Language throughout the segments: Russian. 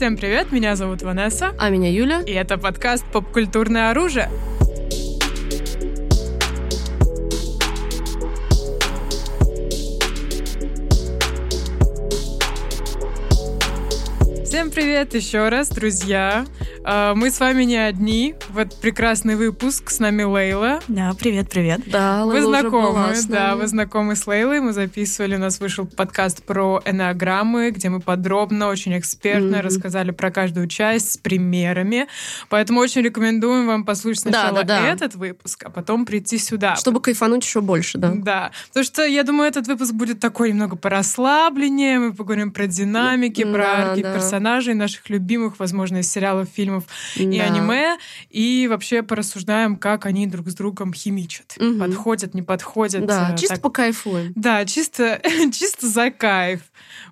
Всем привет, меня зовут Ванесса. А меня Юля. И это подкаст «Попкультурное оружие». Всем привет еще раз, друзья. А, мы с вами не одни. В этот прекрасный выпуск с нами Лейла. Да, привет-привет. Да, Вы Лейла уже знакомы, была с да, вы знакомы с Лейлой. Мы записывали, у нас вышел подкаст про энеограммы, где мы подробно, очень экспертно Мгм. рассказали про каждую часть с примерами. Поэтому очень рекомендуем вам послушать Да, сначала да, да. этот выпуск, а потом прийти сюда. Чтобы кайфануть еще больше, да. Да, потому что я думаю, этот выпуск будет такой немного порасслабленнее. Мы поговорим про динамики, про Да, арки да. персонажей наших любимых, возможно, из сериалов, фильмов и Да. аниме, и вообще порассуждаем, как они друг с другом химичат. Мгм. Подходят, не подходят. Да, э, чисто так- покайфуем. Да, чисто, чисто за кайф.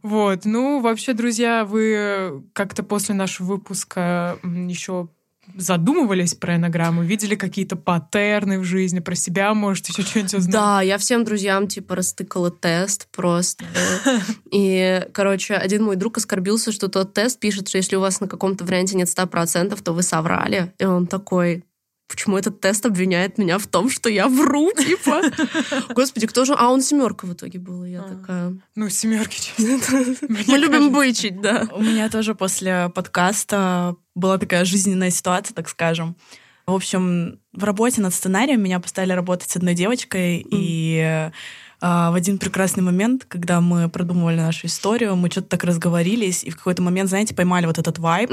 Вот. Ну, вообще, друзья, вы как-то после нашего выпуска еще задумывались про энограмму, видели какие-то паттерны в жизни, про себя, может, еще что-нибудь узнать? Да, я всем друзьям, типа, растыкала тест просто. И, короче, один мой друг оскорбился, что тот тест пишет, что если у вас на каком-то варианте нет 100%, то вы соврали. И он такой... Почему этот тест обвиняет меня в том, что я вру, типа? Господи, кто же... А он семерка в итоге был, я А. такая... Ну, семерки, честно. Мы любим бычить, да. У меня тоже после подкаста была такая жизненная ситуация, так скажем. В общем, в работе над сценарием меня поставили работать с одной девочкой, и а, в один прекрасный момент, когда мы продумывали нашу историю, мы что-то так разговорились, и в какой-то момент, знаете, поймали вот этот вайб.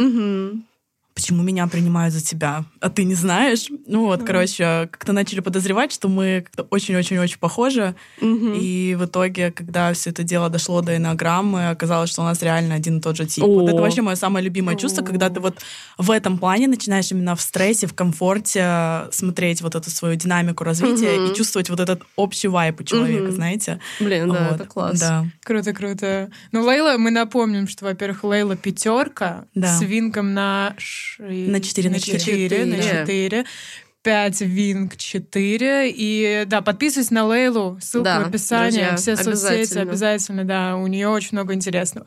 Почему меня принимают за тебя, а ты не знаешь. Ну вот, Мгм. короче, как-то начали подозревать, что мы как-то очень-очень-очень похожи, Мгм. и в итоге, когда все это дело дошло до энограммы, оказалось, что у нас реально один и тот же тип. Вот О. это вообще мое самое любимое чувство, когда ты вот в этом плане начинаешь именно в стрессе, в комфорте смотреть вот эту свою динамику развития Мгм. и чувствовать вот этот общий вайп у человека, Мгм. знаете. Блин, да, Вот. это класс. Да. Круто, круто. Ну, Лейла, мы напомним, что, во-первых, Лейла пятерка Да. с винком на... ши- На четыре, на четыре. четыре, на Четыре. четыре. 5 винг 4. И да, подписывайтесь на Лейлу. Ссылка Да, в описании. друзья, Все соцсети обязательно. обязательно, да. У нее очень много интересного.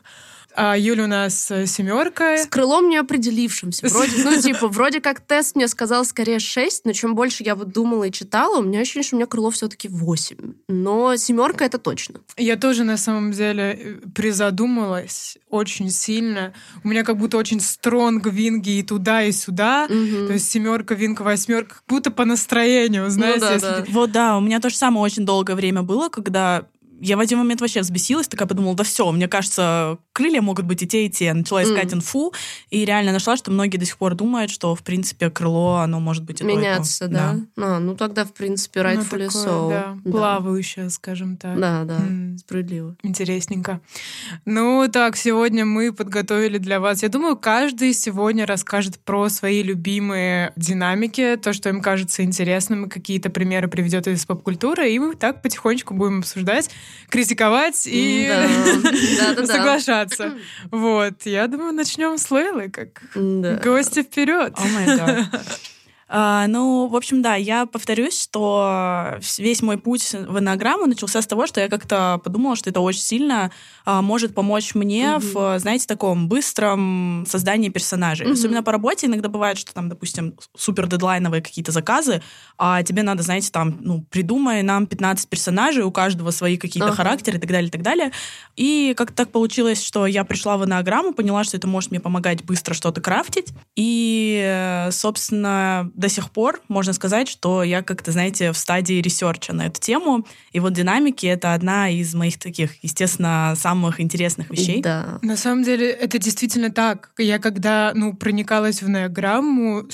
А Юля у нас э, семерка. С крылом неопределившимся. Вроде, ну, типа, вроде как тест мне сказал скорее 6, но чем больше я вот думала и читала, у меня ощущение, что у меня крыло все-таки 8. Но семерка это точно. Я тоже на самом деле э, призадумалась очень сильно. У меня как будто очень стронг винги и туда, и сюда. Мгм. То есть семерка, винка, восьмерка, как будто по настроению, знаете, да, если да. Вот да, у меня то же самое очень долгое время было, когда я в один момент вообще взбесилась, такая подумала, да все, мне кажется, крылья могут быть и те, и те. Начала искать Мгм. инфу, и реально нашла, что многие до сих пор думают, что, в принципе, крыло, оно может быть и то, и то. Меняться, да? А, ну тогда, в принципе, Ну, rightfully такое, so. да, плавающее, скажем так. Да, да, М. справедливо. Интересненько. Ну, так, сегодня мы подготовили для вас. Я думаю, каждый сегодня расскажет про свои любимые динамики, то, что им кажется интересным, и какие-то примеры приведет из поп-культуры, и мы так потихонечку будем обсуждать, критиковать и Да, да, да. соглашаться. Вот, я думаю, начнем с Лейлы, как гости вперед. О май гад. А, ну, в общем, да, я повторюсь, что весь мой путь в энограмму начался с того, что я как-то подумала, что это очень сильно а, может помочь мне Мгм. в, знаете, таком быстром создании персонажей. Мгм. Особенно по работе иногда бывает, что там, допустим, супер дедлайновые какие-то заказы, а тебе надо, знаете, там, ну, придумай нам 15 персонажей, у каждого свои какие-то Ага. характеры и так далее, и так далее. И как-то так получилось, что я пришла в эннеаграмму, поняла, что это может мне помогать быстро что-то крафтить. И, э, собственно, до сих пор можно сказать, что я как-то, знаете, в стадии research а на эту тему. И вот динамики — это одна из моих таких, естественно, самых интересных вещей. Да. На самом деле это действительно так. Я когда ну, проникалась в эннеаграмму,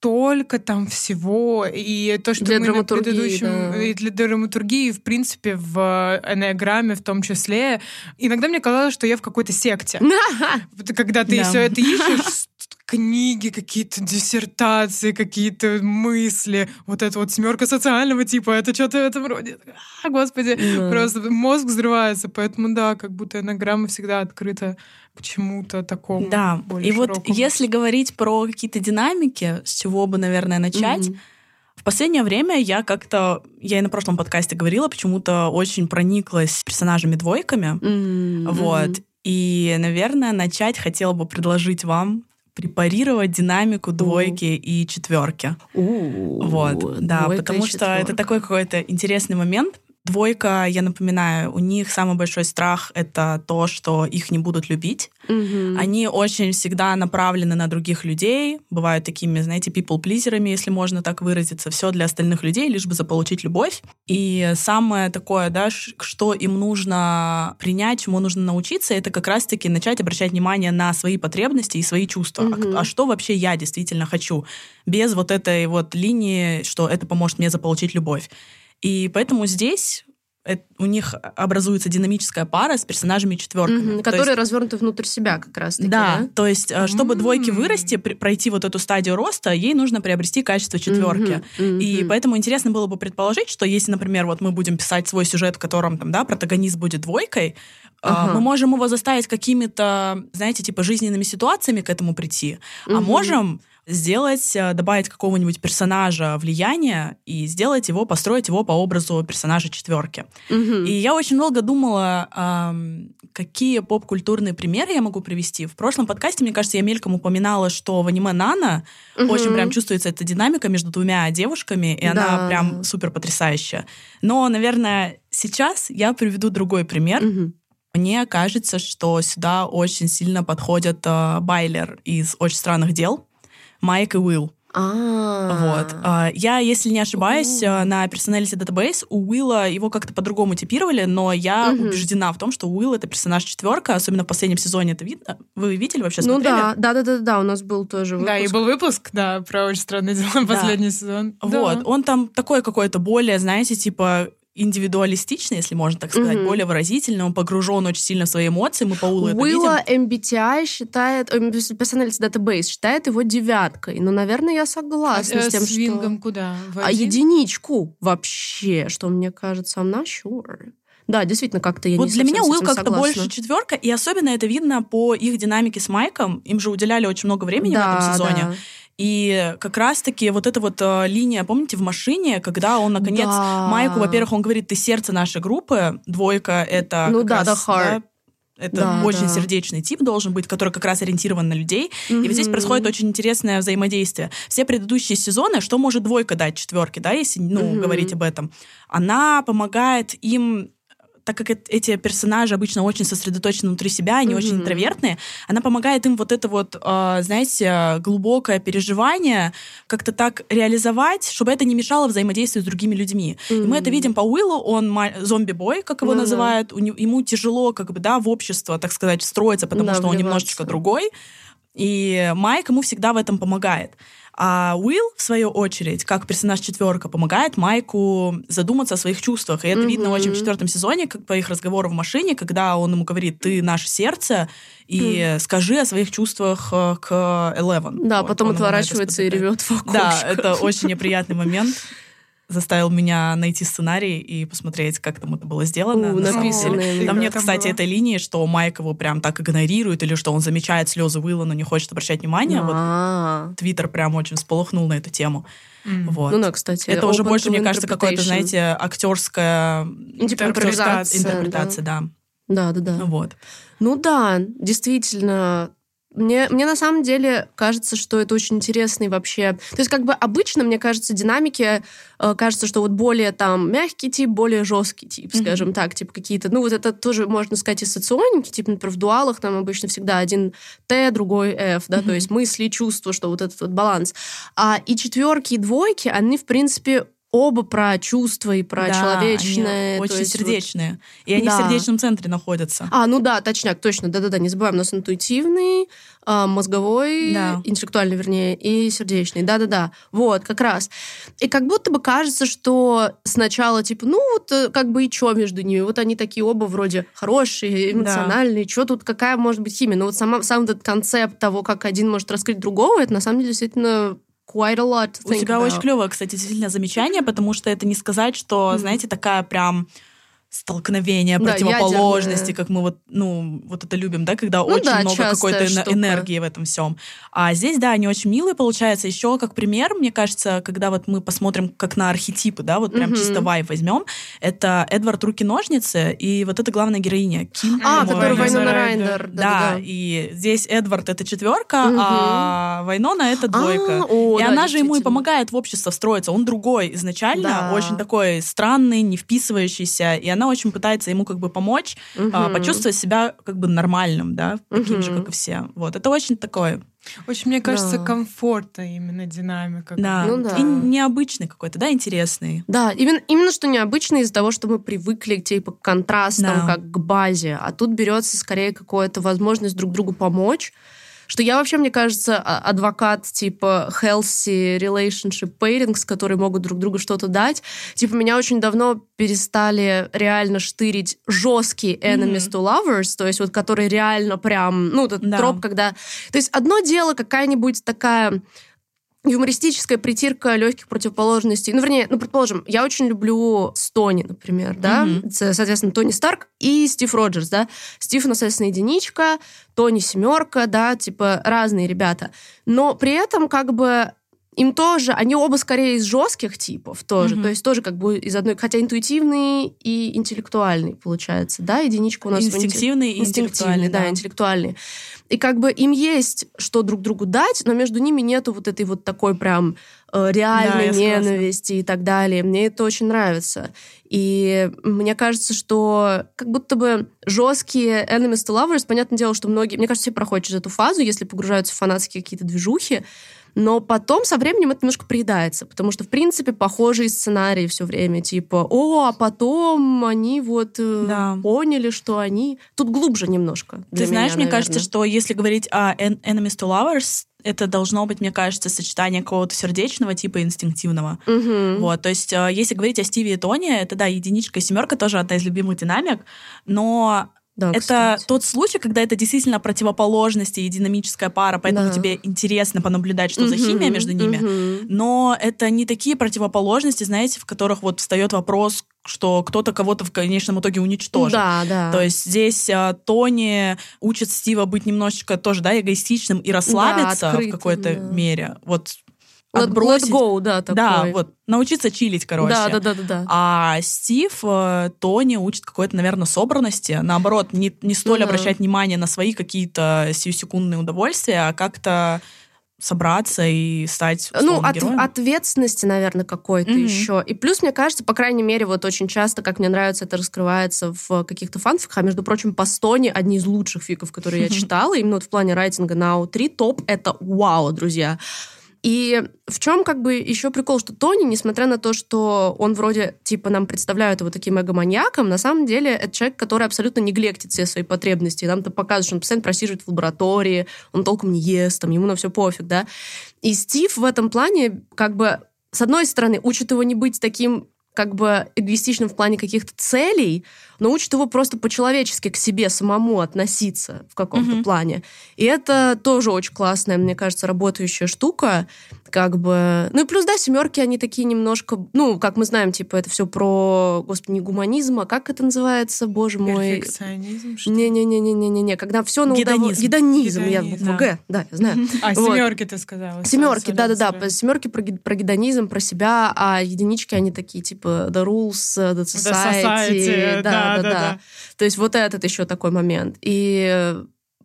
столько там всего. И то, что Для мы на предыдущем... да. И для драматургии, в принципе, в энеограмме в том числе. Иногда мне казалось, что я в какой-то секте. Когда ты все это ищешь, книги, какие-то диссертации, какие-то мысли, вот это вот семерка социального типа, это что-то в этом роде. А, господи, Да. просто мозг взрывается, поэтому да, как будто энограмма всегда открыта к чему-то такому. Да, и вот широкому. если говорить про какие-то динамики, с чего бы, наверное, начать, Мгм. в последнее время я как-то, я и на прошлом подкасте говорила, почему-то очень прониклась персонажами-двойками, Мгм. вот. И, наверное, начать хотела бы предложить вам препарировать динамику двойки mm. и четверки. Uh, вот, да, потому что это такой какой-то интересный момент. Двойка, я напоминаю, у них самый большой страх — это то, что их не будут любить. Mm-hmm. Они очень всегда направлены на других людей, бывают такими, знаете, people-плизерами, если можно так выразиться. Все для остальных людей, лишь бы заполучить любовь. И самое такое, да, что им нужно принять, чему нужно научиться, это как раз-таки начать обращать внимание на свои потребности и свои чувства. Mm-hmm. А, а что вообще я действительно хочу? Без вот этой вот линии, что это поможет мне заполучить любовь. И поэтому здесь у них образуется динамическая пара с персонажами четверками. Mm-hmm, которые есть, развернуты внутрь себя как раз таки. Да, да? то есть, mm-hmm. чтобы двойке вырасти, пройти вот эту стадию роста, ей нужно приобрести качество четверки. Mm-hmm. Mm-hmm. И поэтому интересно было бы предположить, что если, например, вот мы будем писать свой сюжет, в котором там, да, протагонист будет двойкой, uh-huh. мы можем его заставить какими-то, знаете, типа жизненными ситуациями к этому прийти, mm-hmm. а можем сделать, э, добавить какого-нибудь персонажа влияния и сделать его, построить его по образу персонажа четверки. Угу. И я очень долго думала, какие поп-культурные примеры я могу привести. В прошлом подкасте, мне кажется, я мельком упоминала, что в аниме Нана угу. очень прям чувствуется эта динамика между двумя девушками, и да. она прям супер потрясающая. Но, наверное, сейчас я приведу другой пример. Угу. Мне кажется, что сюда очень сильно подходят э, Байлер из «Очень странных дел». Майк и Уилл. А, вот. А, я, если не ошибаюсь, uh на Personality Database у Уилла его как-то по-другому типировали, но я убеждена в том, что Уилл это персонаж четверка, особенно в последнем сезоне это видно. Вы видели вообще? Ну смотрели? да, да, да, да, да, у нас был тоже выпуск. Да, и был выпуск, да, про очень странные дела, последний сезон. Вот, да. он там такой какой-то более, знаете, типа индивидуалистичный, если можно так сказать, Мгм. более выразительный, он погружен очень сильно в свои эмоции, мы по Улу это видим. Уилла MBTI считает, э, Personality Database считает его девяткой. Ну, наверное, я согласна А, с тем, с Вингом что... куда? В А единичку вообще, что мне кажется, I'm not sure. Да, действительно, как-то я вот не для меня с Уилл как-то согласна. больше четверка, и особенно это видно по их динамике с Майком. Им же уделяли очень много времени в Да, этом сезоне. да. И как раз-таки вот эта вот э, линия, помните, в машине, когда он, наконец, Да. Майку, во-первых, он говорит, ты сердце нашей группы, двойка — это Ну да, раз, the heart. да, это Да, очень да. сердечный тип должен быть, который как раз ориентирован на людей. И вот здесь происходит очень интересное взаимодействие. Все предыдущие сезоны, что может двойка дать четверке, да, если ну, Мгм. говорить об этом? Она помогает им так как эт- эти персонажи обычно очень сосредоточены внутри себя, они очень Мгм. интровертные, она помогает им вот это вот, э, знаете, глубокое переживание как-то так реализовать, чтобы это не мешало взаимодействию с другими людьми. И мы это видим по Уиллу, он зомби-бой, как его да. называют, ему тяжело как бы, да, в общество, так сказать, встроиться, потому Да, что он вливаться. немножечко другой. И Майк ему всегда в этом помогает. А Уилл, в свою очередь, как персонаж четверка, помогает Майку задуматься о своих чувствах. И это видно Мгм. очень в четвертом сезоне, как по их разговору в машине, когда он ему говорит, ты наше сердце, и скажи о своих чувствах э, к Элевен. Да, Вот, потом отворачивается и ревет в окошко. Да, это очень неприятный момент. Заставил меня найти сценарий и посмотреть, как там это было сделано. У, на самом написано деле. именно. Там нет, Там кстати, было. этой линии, что Майк его прям так игнорирует, или что он замечает слезы Уилла, но не хочет обращать внимание. Вот А. Твиттер прям очень всполохнул на эту тему. М. Вот. Ну да, кстати. это уже больше, мне кажется, какое-то, знаете, актерская Интерпретация, интерпретация, да. Да, да, да. Вот. Ну да, действительно. Мне, мне на самом деле кажется, что это очень интересный вообще... То есть как бы обычно, мне кажется, динамики э, кажется, что вот более там мягкий тип, более жесткий тип, Мгм. скажем так, типа какие-то... Ну вот это тоже можно сказать ассоционники, типа, например, в дуалах там обычно всегда один Т, другой F, да, то Мгм. есть мысли, чувства, что вот этот вот баланс. А и четверки, и двойки, они, в принципе, оба про чувства и про Да, человечное. они очень есть вот- сердечные. И они Да. в сердечном центре находятся. а, ну да, точняк, точно, да-да-да, не забываем, у нас интуитивный, а, мозговой, Да. интеллектуальный, вернее, и сердечный, да-да-да, вот, как раз. И как будто бы кажется, что сначала, типа, ну вот, э, как бы и чё между ними, вот они такие оба вроде хорошие, эмоциональные, чё тут, какая может быть химия, но вот сама, сам этот концепт того, как один может раскрыть другого, это на самом деле действительно quite a lot to У think тебя about. очень клевое, кстати, действительно замечание, потому что это не сказать, что, знаете, такая прям столкновения, Да, противоположности, ядерное. как мы вот, ну, вот это любим, да, когда Ну очень да, много какой-то штука. энергии в этом всем. А здесь, да, они очень милые, получается. Еще как пример, мне кажется, когда вот мы посмотрим как на архетипы, да, вот прям Мгм. чисто вайб возьмем, это Эдвард Руки-ножницы и вот эта главная героиня, Ким. А, который Вайнона Райдер. Райдер. Да, и здесь Эдвард это четверка, Мгм. а Вайнона это двойка. А, о, и да, она же ему и помогает в общество встроиться. Он другой изначально, Да. очень такой странный, не вписывающийся, и она очень пытается ему как бы помочь а, Мгм. почувствовать себя как бы нормальным, да, таким же, Мгм. как и все. Вот, это очень такое, Очень, мне кажется, Да. комфортно именно динамика. да, Ну да. и необычный какой-то, да, интересный. Да, именно, именно что необычно из-за того, что мы привыкли типа, к контрастам, Да. как к базе, а тут берется скорее какая-то возможность друг другу помочь. Что я вообще, мне кажется, а- адвокат типа healthy relationship pairings, которые могут друг другу что-то дать. Типа меня очень давно перестали реально штырить жесткие enemies Мгм. to lovers, то есть вот которые реально прям, ну, этот Да. троп, когда... То есть одно дело какая-нибудь такая юмористическая притирка легких противоположностей. Ну, вернее, ну, предположим, я очень люблю Стони, например, да. Ц- соответственно, Тони Старк и Стив Роджерс, да. Стив, ну, соответственно, единичка, Тони семерка, да, типа разные ребята. Но при этом как бы им тоже, они оба скорее из жестких типов тоже, Мгм. то есть тоже как бы из одной, хотя интуитивный и интеллектуальный получается, да, единичка у нас Инстинктивный и интеллектуальный, да, интеллектуальный. И как бы им есть что друг другу дать, но между ними нету вот этой вот такой прям э, реальной согласна. ненависти и так далее. Мне это очень нравится. И мне кажется, что как будто бы жесткие enemies to lovers, понятное дело, что многие, мне кажется, все проходят через эту фазу, если погружаются в фанатские какие-то движухи, но потом со временем это немножко приедается, потому что, в принципе, похожие сценарии все время, типа, о, а потом они вот э, Да. поняли, что они... Тут глубже немножко. Ты знаешь, меня, мне кажется, наверное. что если говорить о en- enemies to lovers, это должно быть, мне кажется, сочетание какого-то сердечного типа инстинктивного. Мгм. Вот, то есть, э, если говорить о Стиве и Тони, это да, единичка и семерка тоже одна из любимых динамик, но Да, это кстати. тот случай, когда это действительно противоположности и динамическая пара, поэтому Да. тебе интересно понаблюдать, что за Мгм, химия между ними. мгм. Но это не такие противоположности, знаете, в которых вот встает вопрос, что кто-то кого-то в конечном итоге уничтожит. Да, да. То есть здесь а, Тони учит Стива быть немножечко тоже, да, эгоистичным и расслабиться в открытым, какой-то да. мере. Вот let, let go, да, такой. Да, вот научиться чилить, короче. Да, да, да, да, да. А Стив э, Тони учит какой-то, наверное, собранности. Наоборот, не, не столь Ну да. обращать внимание на свои какие-то сиюсекундные удовольствия, а как-то собраться и стать Ну, от- героем. ответственности, наверное, какой-то Мгм. еще. И плюс, мне кажется, по крайней мере, вот очень часто, как мне нравится, это раскрывается в каких-то фанфиках. А между прочим, по Стоне одни из лучших фиков, которые я читала, именно вот в плане райтинга на АУ-3, топ — это вау, друзья. И в чем как бы еще прикол, что Тони, несмотря на то, что он вроде типа нам представляют его таким эго-маньяком, на самом деле это человек, который абсолютно неглектит все свои потребности. Нам-то показывают, что он постоянно просиживает в лаборатории, он толком не ест, там, ему на все пофиг, да. И Стив в этом плане как бы с одной стороны, учит его не быть таким как бы эгоистичным в плане каких-то целей, но учит его просто по-человечески к себе самому относиться в каком-то Мгм. плане. И это тоже очень классная, мне кажется, работающая штука. Как бы... Ну и плюс, да, семерки, они такие немножко... Ну, как мы знаем, типа, это все про, господи, не гуманизм, а как это называется, боже мой? Перфекционизм, что? Не-не-не-не-не-не, когда все на Гедонизм. Гедонизм, я да. Г, да, я знаю. А, семерки ты сказала. Семерки, да-да-да, семерки про, ге- про гедонизм, про себя, а единички они такие типа the rules, the society, society, да, да, да-да-да. да. То есть вот этот еще такой момент. И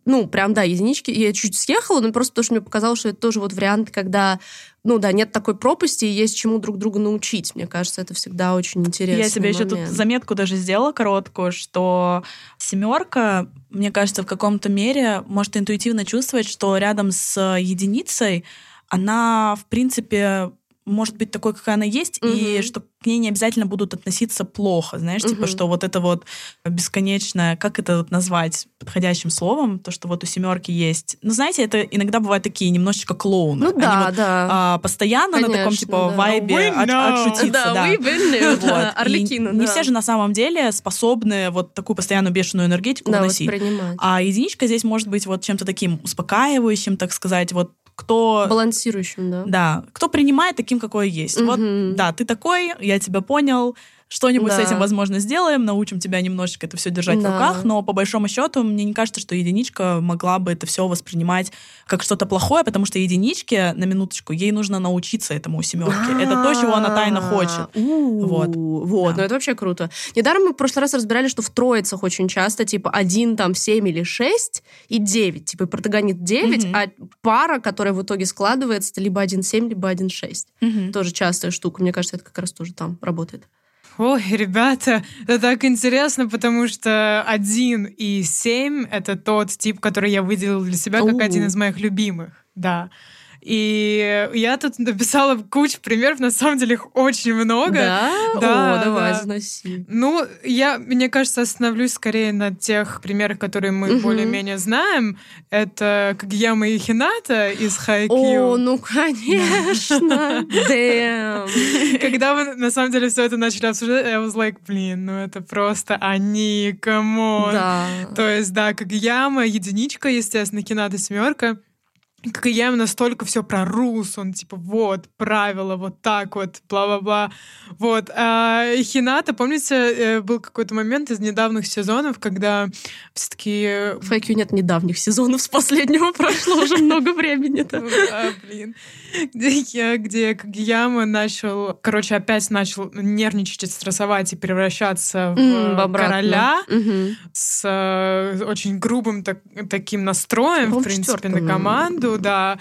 ну, прям, да, единички. Я чуть съехала, но просто потому что мне показалось, что это тоже вот вариант, когда, ну да, нет такой пропасти, и есть чему друг друга научить. Мне кажется, это всегда очень интересно. Я себе еще тут заметку даже сделала короткую, что семерка, мне кажется, в каком-то мере может интуитивно чувствовать, что рядом с единицей она, в принципе, может быть такой, какая она есть, и Мгм. что к ней не обязательно будут относиться плохо, знаешь, типа, Мгм. что вот это вот бесконечное, как это вот назвать подходящим словом, то, что вот у семерки есть. Ну, знаете, это иногда бывают такие немножечко клоуны. Ну Они да, вот, да. а, постоянно на таком Конечно, типа да. вайбе от- отшутиться, да, да. we been there. Вот. И Арлекина, не да. все же на самом деле способны вот такую постоянную бешеную энергетику да, воспринимать. А единичка здесь может быть вот чем-то таким успокаивающим, так сказать, вот кто... Балансирующим, да. Да, кто принимает таким, какой есть. Мгм. Вот, да, ты такой, я тебя понял, что-нибудь Да. с этим, возможно, сделаем, научим тебя немножечко это все держать в Да. руках, но по большому счету мне не кажется, что единичка могла бы это все воспринимать как что-то плохое, потому что единичке, на минуточку, ей нужно научиться этому у семерки. Это то, чего она тайно хочет. У, Вот. Вот, ну это вообще круто. Недаром мы в прошлый раз разбирали, что в троицах очень часто, типа, один там семь или шесть и девять. Типа, протагонист девять, а пара, которая в итоге складывается, это либо один семь, либо один шесть. Тоже частая штука. Мне кажется, это как раз тоже там работает. Ой, ребята, это так интересно, потому что один и семь — это тот тип, который я выделила для себя как один из моих любимых. Да. И я тут написала кучу примеров, на самом деле их очень много. Да? Да, О, давай, да. заноси. Ну, я, мне кажется, остановлюсь скорее на тех примерах, которые мы Мгм. более-менее знаем. Это Кагьяма и Хината из Хайкью. О, ну, конечно. Damn. Когда вы на самом деле все это начали обсуждать, я was like, блин, ну это просто они, come on. Да. То есть, да, Кагеяма, единичка, естественно, Хината семерка. Кагеяма настолько все про rules, он типа вот, правила, вот так вот, бла-бла-бла. Вот. А Хината, помните, э, был какой-то момент из недавних сезонов, когда все-таки В Haikyuu нет недавних сезонов, с последнего прошло уже много времени. да, блин. Где, я- где Кагияма начал, короче, опять начал нервничать, и стрессовать и превращаться в, э, короля с э, очень грубым так- таким настроем, в принципе, на команду, да.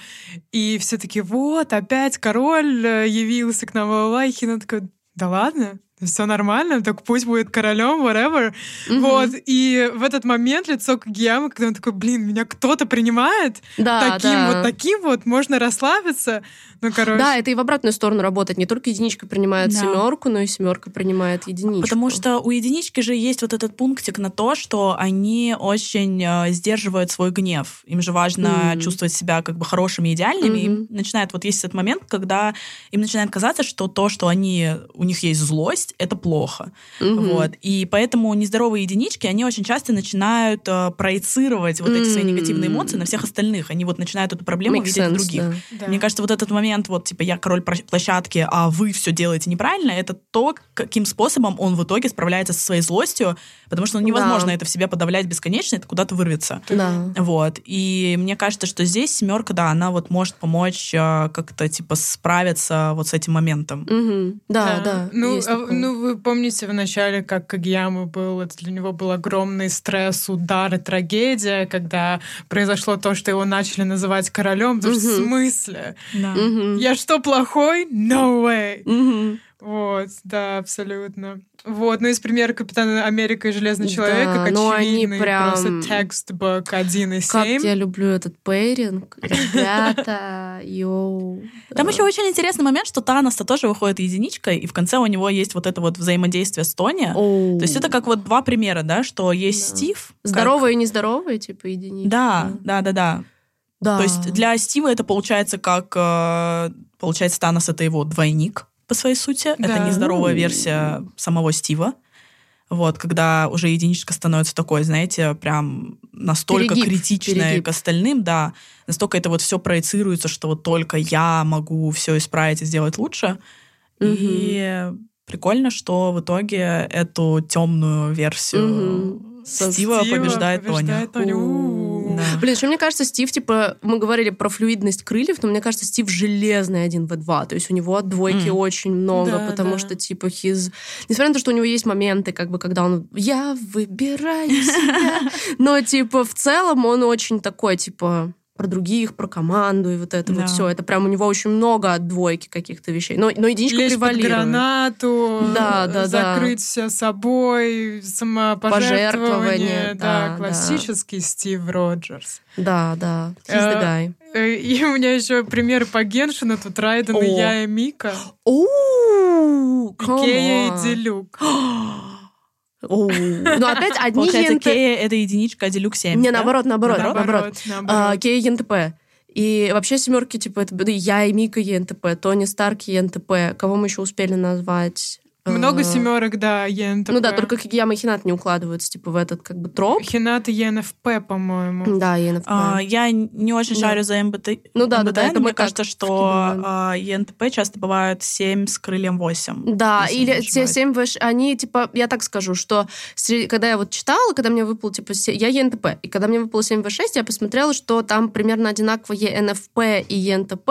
И все таки вот, опять король э, явился к нам, ла-ла-ла, и Хина такой, да ладно? Все нормально, так пусть будет королем, whatever. Мгм. Вот, и в этот момент лицо Кагияма, когда он такой, блин, меня кто-то принимает, Да, таким да. вот таким вот можно расслабиться. Ну, короче. Да, это и в обратную сторону работает. Не только единичка принимает Да. семерку, но и семерка принимает единичку. Потому что у единички же есть вот этот пунктик на то, что они очень э, сдерживают свой гнев. Им же важно М. чувствовать себя как бы хорошими, идеальными. Им Мгм. начинает вот есть этот момент, когда им начинает казаться, что то, что они у них есть злость, это плохо. Мгм. Вот. И поэтому нездоровые единички, они очень часто начинают э, проецировать вот эти свои негативные эмоции на всех остальных. Они вот начинают эту проблему Makes видеть в sense, других. да. Да. Мне кажется, вот этот момент, вот, типа, я король площадки, а вы все делаете неправильно, это то, каким способом он в итоге справляется со своей злостью, потому что ну, невозможно Да. это в себе подавлять бесконечно, это куда-то вырвется. Да. Вот. И мне кажется, что здесь семерка, да, она вот может помочь э, как-то, типа, справиться вот с этим моментом. Мгм. Да, да. Ну, есть а, такое. Ну, вы помните в начале, как Кагьяма был, это для него был огромный стресс, удар и трагедия, когда произошло то, что его начали называть королем. Потому что в смысле? Да. Мгм. Я что, плохой? No way! Мгм. Вот, да, абсолютно. Вот, ну из примера Капитана Америка и Железный человек, Да, как ну они прям- просто textbook 1 и Как 7. я люблю этот пейринг. Ребята, йоу. Там еще очень интересный момент, что Танос-то тоже выходит единичкой, и в конце у него есть вот это вот взаимодействие с Тони. То есть это как вот два примера, да, что есть Да. Стив. как- Здоровые и нездоровые, типа, единички. Да, да, да, да. Да. То есть для Стива это получается как... э, Получается, Танос — это его двойник по своей сути. Это Да. нездоровая версия самого Стива. Вот, когда уже единичка становится такой, знаете, прям настолько Перегиб, критичная перегиб. к остальным, да, настолько это вот все проецируется, что вот только я могу все исправить и сделать лучше. И прикольно, что в итоге эту темную версию Мгм. Со Стива, побеждает, побеждает Тоня. Да. Блин, еще мне кажется, Стив, типа, мы говорили про флюидность крыльев, но мне кажется, Стив железный один в два. То есть у него двойки М. очень много, Да, потому да. что, типа, his... Несмотря на то, что у него есть моменты, как бы, когда он «я выбираю себя», но, типа, в целом он очень такой, типа, про других, про команду и вот это Да. вот все. Это прям у него очень много от двойки каких-то вещей. Но, но единичка под превалирует. гранату, Да, да, да. закрыть все собой, самопожертвование. Пожертвование, Да, да, классический Стив Роджерс. Да, да. The guy. Э, И у меня еще пример по Геншину. Тут Райден и о, Яэ Мико. Come on. Кэйа и Дилюк. Ну, опять одни ENT... Кэйа — это единичка, а Дилюк 7. Не, наоборот, наоборот, Наоборот? А, Кэйа ENTP. И вообще семерки, типа, это да, Яэ Мико ENTP, Тони Старк ENTP. Кого мы еще успели назвать? Много Э, семерок, да, ЕНТП. Ну да, только Кигияма и Хинат не укладываются, типа, в этот как бы троп. Хинат и ЕНФП, по-моему. Да, ЕНФП. А, я не очень Да. шарю за МБТ. Ну да, да, МБТ, да, это но мы мне кажется, что а, ЕНТП часто бывает 7 с крыльем 8. Да, или ошибаюсь. 7 выш, они, типа, я так скажу, что когда я вот читала, когда мне выпал, типа, я ЕНТП, и когда мне выпало 7 в 6 я посмотрела, что там примерно одинаково ЕНФП и ЕНТП,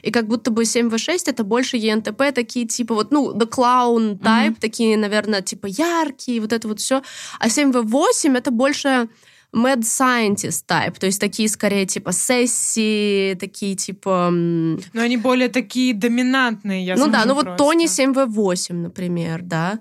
и как будто бы 7 в 6 это больше ЕНТП, такие, типа, вот, ну, The Clown type, такие, наверное, типа, яркие, вот это вот все, а 7 в 8 это больше mad scientist type, то есть такие скорее типа сессии, такие типа... Но они более такие доминантные, я ну да, ну вот просто. Тони 7v8, например, да,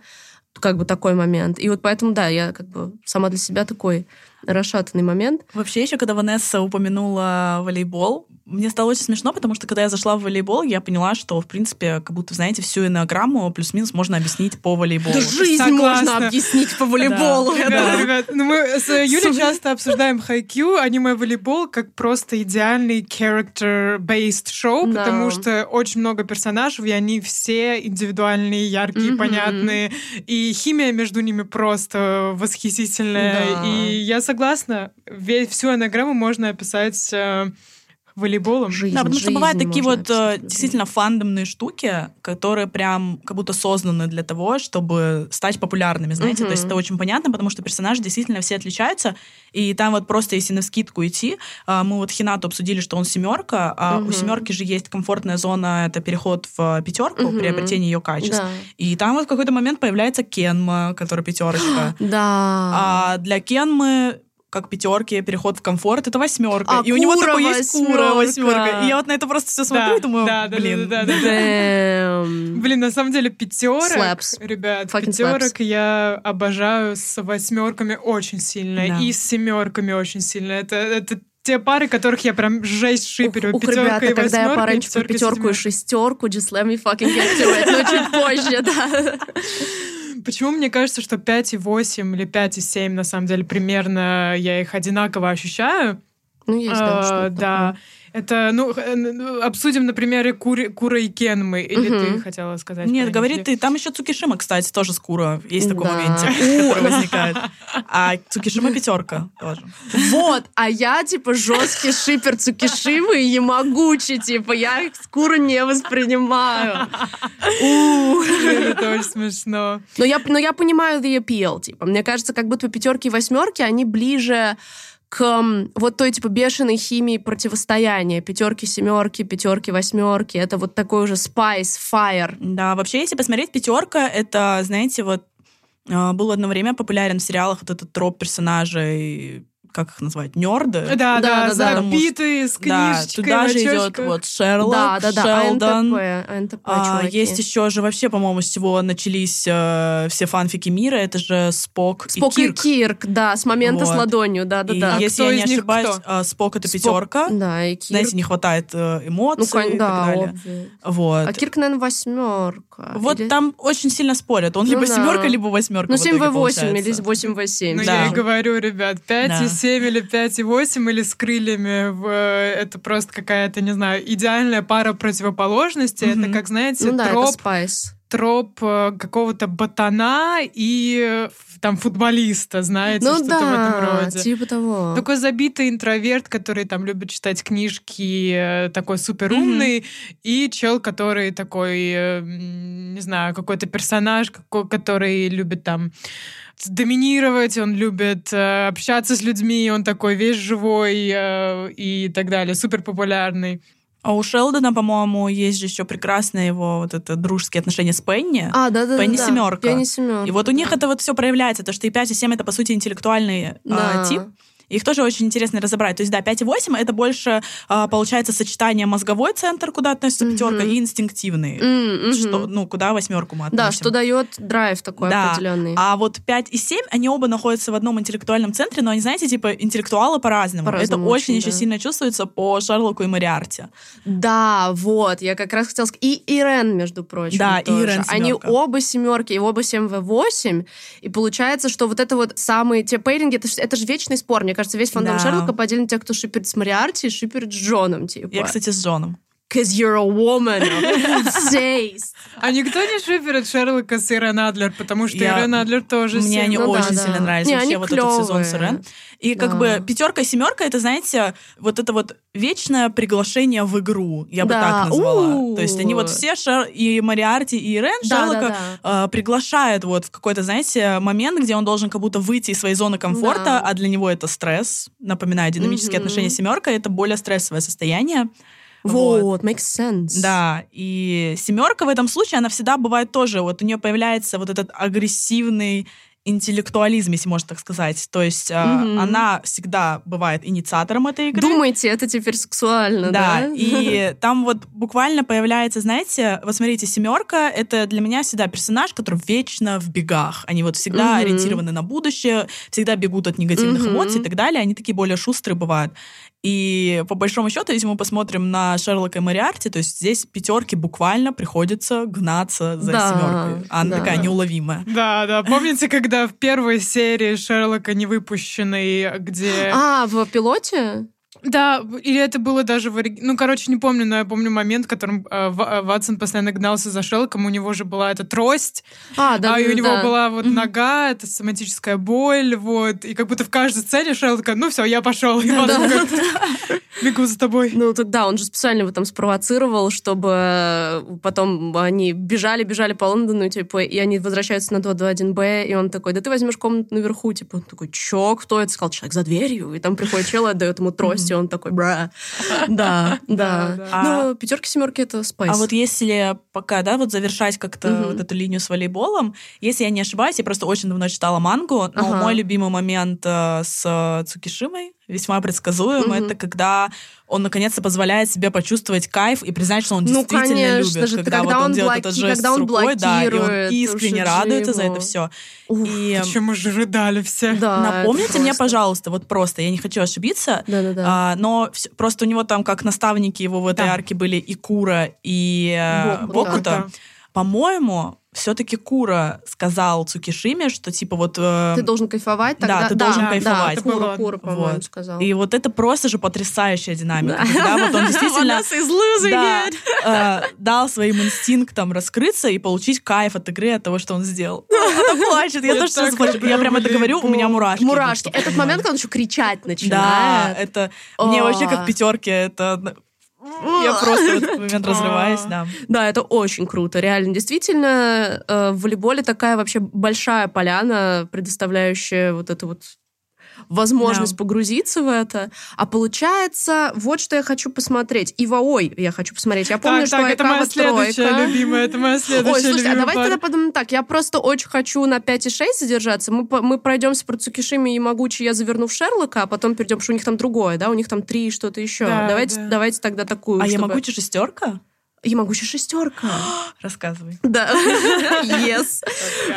как бы такой момент. И вот поэтому, да, я как бы сама для себя такой расшатанный момент. Вообще, еще когда Ванесса упомянула волейбол, мне стало очень смешно, потому что когда я зашла в волейбол, я поняла, что, в принципе, как будто, знаете, всю энеограмму плюс-минус можно объяснить по волейболу. Да жизнь Согласна. можно объяснить по волейболу. Ребят, Да. ребят, ну мы с Юлей часто обсуждаем хайкю, аниме-волейбол, как просто идеальный character-based шоу, Да. потому что очень много персонажей, и они все индивидуальные, яркие, Мгм. понятные, и химия между ними просто восхитительная. Да. И я согласна, всю анаграмму можно описать э, волейболом. Жизнь, Да, потому что жизнь бывают такие вот э, описать, да. действительно фандомные штуки, которые прям как будто созданы для того, чтобы стать популярными, знаете. Мгм. То есть это очень понятно, потому что персонажи действительно все отличаются. И там вот просто если на скидку идти, а, мы вот Хинату обсудили, что он семерка, а Мгм. у семерки же есть комфортная зона, это переход в пятерку, Мгм. приобретение ее качеств. Да. И там вот в какой-то момент появляется Кенма, который пятерочка. Да. А для Кенмы как пятерки, переход в комфорт, это восьмерка. А и у него такой есть кура восьмерка. И я вот на это просто все смотрю и думаю, да, да, блин. да, да, да, да. Блин, на самом деле пятерок, Slaps. ребят, Fucking пятерок я обожаю с восьмерками очень сильно Да. и с семерками очень сильно. Это, это те пары, которых я прям жесть шиперю. Ух, ух, Пятерка ребята, и когда я четверка, пятерку и шестерку, just let me fucking get to it. Но чуть позже, да. Почему мне кажется, что 5 и 8 или 5 и 7, на самом деле, примерно я их одинаково ощущаю? Ну, есть, да, А. Это, ну, х- ну, обсудим на примере Кури- Кура и Кенмы. Или Мгм. ты хотела сказать? Нет, про говори них? ты. Там еще Цукишима, кстати, тоже с Кура. Есть такой Да. моментик, который возникает. А Цукишима пятерка тоже. Вот, а я, типа, жесткий шипер Цукишимы и Ямагучи, типа, я их скоро не воспринимаю. Это очень смешно. Но я, но я понимаю the appeal, типа, мне кажется, как будто пятерки и восьмерки, они ближе к вот той, типа, бешеной химии противостояния. Пятерки, семерки, пятерки, восьмерки. Это вот такой уже spice, fire. Да, вообще, если посмотреть пятерка, это, знаете, вот э, был одно время популярен в сериалах вот этот троп персонажей, как их назвать, нерды. Да, да, да, да. запитые, с Да, книжечкой туда в же идет вот Шерлок, да, да, да. Шелдон. АНТП, АНТП, А, чуваки. есть еще же вообще, по-моему, с чего начались э, все фанфики мира. Это же Спок, Спок и и Кирк. Кирк, да, с момента с Вот. ладонью, да, да, И да. если кто я не из них ошибаюсь, кто? э, Спок это Спок, пятерка. Да, и Кирк. Знаете, не хватает э, ну, эмоций кон- и да, так далее. obvious. Вот. А Кирк, наверное, восьмерка. Вот Или- там очень сильно спорят. Он Ну либо да. семерка, либо восьмерка. Ну, в итоге 7v8 или получается. 8v7. Ну, Да. я и говорю, ребят, 5 Да. И 7 или 5 и 8 или с крыльями, в, э, это просто какая-то, не знаю, идеальная пара противоположностей. Это, Мгм. как, знаете, Ну да, это троп, спайс. троп э, какого-то ботана и там футболиста, знаете, Ну что-то в этом да, роде. типа того. Такой забитый интроверт, который там любит читать книжки, э, такой супер умный, и чел, который такой, не знаю, какой-то персонаж, который любит там доминировать, он любит э, общаться с людьми, он такой весь живой э, и так далее, супер популярный. А у Шелдона, по-моему, есть же еще прекрасное его вот это дружеские отношения с Пенни. А, да, да, Пенни да. семерка. Пенни семерка. И вот у них это вот все проявляется, то что и 5, и 7 это, по сути, интеллектуальный а, Да. тип. Их тоже очень интересно разобрать. То есть, да, 5 и 8 это больше, а, получается, сочетание мозговой центр, куда относится пятерка, и инстинктивный. Мгм. Что, ну, куда восьмерку мы относим. Да, что дает драйв такой Да. определенный. А вот 5 и 7, они оба находятся в одном интеллектуальном центре, но они, знаете, типа интеллектуалы по-разному. По-разному это очень, очень, еще да. сильно чувствуется по Шерлоку и Мариарте. Да, вот, я как раз хотела сказать. И Ирен, между прочим. Да, тоже. Ирен Они семерка. оба семерки, и оба 7v8. И получается, что вот это вот самые те пейринги, это, это же вечный спор. Мне кажется, весь фандом Да. Шерлока поделен тех, кто шиперит с Мариарти и шиперит с Джоном, типа. Я, кстати, с Джоном. Cause you're a woman of taste. А никто не шиперит Шерлока с Ирен Адлер, потому что Я- Ирен Адлер тоже Мне они сильно- Ну да, очень да. сильно нравятся. Не, вообще они вот этот сезон с Ирен. И как Да. бы пятерка и семерка это, знаете, вот это вот вечное приглашение в игру, я бы Да. так назвала. У. То есть они вот все, Шер- и Мариарти, и Ирен, Да, Шерлока да, э, приглашают вот в какой-то, знаете, момент, где он должен как будто выйти из своей зоны комфорта, Да. а для него это стресс. Напоминаю, динамические Мгм. отношения семерка это более стрессовое состояние. Вот. Вот, makes sense. Да, и семерка в этом случае, она всегда бывает тоже, вот у нее появляется вот этот агрессивный интеллектуализм, если можно так сказать. То есть э, Мгм. она всегда бывает инициатором этой игры. Думаете, это теперь сексуально, да? Да, и там вот буквально появляется, знаете, вот смотрите, семерка это для меня всегда персонаж, который вечно в бегах. Они вот всегда Мгм. ориентированы на будущее, всегда бегут от негативных Мгм. эмоций и так далее. Они такие более шустрые бывают. И по большому счету, если мы посмотрим на Шерлока и Мариарти, то есть здесь пятерки буквально приходится гнаться за Да, семеркой. Она да. такая неуловимая. Да, да. Помните, когда в первой серии Шерлока не выпущенной, где... А, в пилоте? Да, или это было даже в ори- Ну, короче, не помню, но я помню момент, в котором э, э, Ватсон постоянно гнался за Шерлоком, у него же была эта трость, А, да, а и у да, него да. была вот нога, это соматическая боль, вот, и как будто в каждой сцене Шерлока, ну все, я пошел, и Ватсон Да. бегу за тобой. Ну, тогда он же специально его там спровоцировал, чтобы э, потом они бежали, бежали по Лондону, типа, и они возвращаются на 221Б, и он такой, да ты возьмешь комнату наверху, типа, он такой, чё, кто это? Сказал, человек за дверью, и там приходит чел, и отдает ему трость, он такой, бра. Да, Да. Ну, пятерки, семерки это спайс. А вот если пока, да, вот завершать как-то вот эту линию с волейболом, если я не ошибаюсь, я просто очень давно читала мангу, но мой любимый момент э, с Цукишимой, весьма предсказуем, Мгм. это когда он наконец-то позволяет себе почувствовать кайф и признать, что он Ну, действительно конечно любит. же, когда, когда вот он, делает блоки- этот жест когда он рукой, да, и он искренне радуется за это все. Уф, И Почему же рыдали все? да, напомните мне, пожалуйста, вот просто, я не хочу ошибиться, Да-да-да. а, но вс- просто у него там как наставники его в этой Да. арке были и Кура, и э, Бокута. Бокута. По-моему, все-таки Кура сказал Цукишиме, что типа вот... э, Ты должен кайфовать да, тогда. ты должен да, кайфовать. Да, Кура, Кура, по-моему, Вот. сказал. И вот это просто же потрясающая динамика. Да. Когда вот он действительно да, э, дал своим инстинктам раскрыться и получить кайф от игры, от того, что он сделал. Она плачет, я тоже сейчас плачу. Я прям это говорю, у меня мурашки. Мурашки. Этот момент, когда он еще кричать Да, начинает. это мне вообще как пятерки, это я просто в этот момент разрываюсь, да. Да, это очень круто, реально. Действительно, э, в волейболе такая вообще большая поляна, предоставляющая вот эту вот возможность Да. погрузиться в это. А получается, вот что я хочу посмотреть. Иваой я хочу посмотреть. Я помню, так, что так, это моя следующая тройка. любимая, это моя следующая Ой, слушайте, а давайте тогда подумаем так. Я просто очень хочу на 5 и 6 задержаться. Мы, мы пройдемся про Цукишими и Могучи, я заверну в Шерлока, а потом перейдем, потому что у них там другое, да? У них там три что-то еще. Да, давайте, да. давайте тогда такую. А я чтобы- могу? Ямагучи шестерка. Рассказывай. Да. Yes.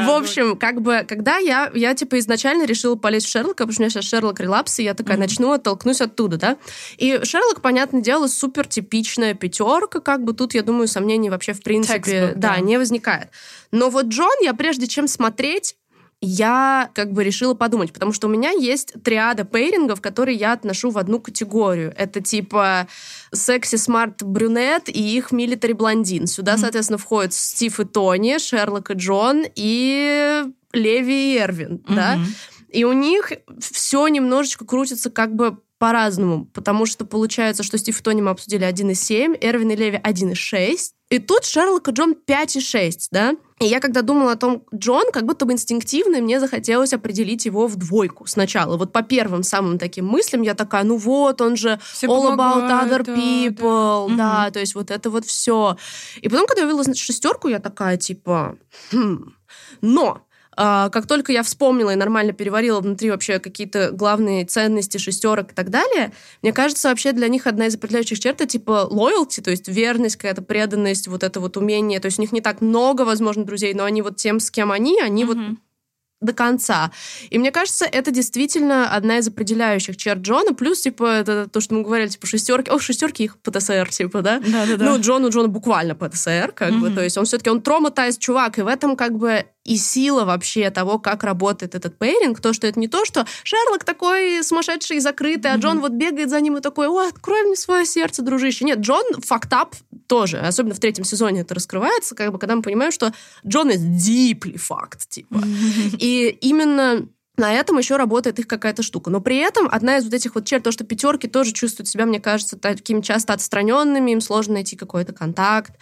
В общем, как бы, когда я, я типа изначально решила полезть в Шерлока, потому что у меня сейчас Шерлок релапс, и я такая начну, оттолкнусь оттуда, да. И Шерлок, понятное дело, супер типичная пятерка, как бы тут, я думаю, сомнений вообще в принципе, да. не возникает. Но вот Джон, я прежде чем смотреть, я как бы решила подумать, потому что у меня есть триада пейрингов, которые я отношу в одну категорию. Это типа sexy, smart, брюнет и их military блондин. Сюда, соответственно, входят Стив и Тони, Шерлок и Джон и Леви и Эрвин, да? Мгм. И у них все немножечко крутится как бы по-разному, потому что получается, что Стив и Тони мы обсудили 1,7, Эрвин и Леви 1,6, и тут Шерлок и Джон 5,6, да? И я когда думала о том, Джон, как будто бы инстинктивно мне захотелось определить его в двойку сначала. Вот по первым самым таким мыслям я такая, ну вот, он же Все all about other да, people, да, Мгм. то есть вот это вот все. И потом, когда я увидела значит, шестерку, я такая, типа, хм. Но как только я вспомнила и нормально переварила внутри вообще какие-то главные ценности шестерок и так далее, мне кажется, вообще для них одна из определяющих черт это типа loyalty, то есть верность, какая-то преданность, вот это вот умение. То есть у них не так много, возможно, друзей, но они вот тем, с кем они, они вот Мгм. до конца. И мне кажется, это действительно одна из определяющих черт Джона. Плюс, типа, это то, что мы говорили, типа, шестерки. О, шестерки их ПТСР, типа, да? Да-да-да. Ну, Джон у Джона буквально ПТСР, как бы, Мгм. то есть он все-таки, он traumatized чувак, и в этом, как бы, и сила вообще того, как работает этот пейринг, то, что это не то, что Шерлок такой сумасшедший и закрытый, а Джон вот бегает за ним и такой, о, открой мне свое сердце, дружище. Нет, Джон фактап тоже, особенно в третьем сезоне это раскрывается, как бы, когда мы понимаем, что Джон is deeply fucked, типа. И именно на этом еще работает их какая-то штука. Но при этом одна из вот этих вот черт, то, что пятерки тоже чувствуют себя, мне кажется, такими часто отстраненными, им сложно найти какой-то контакт.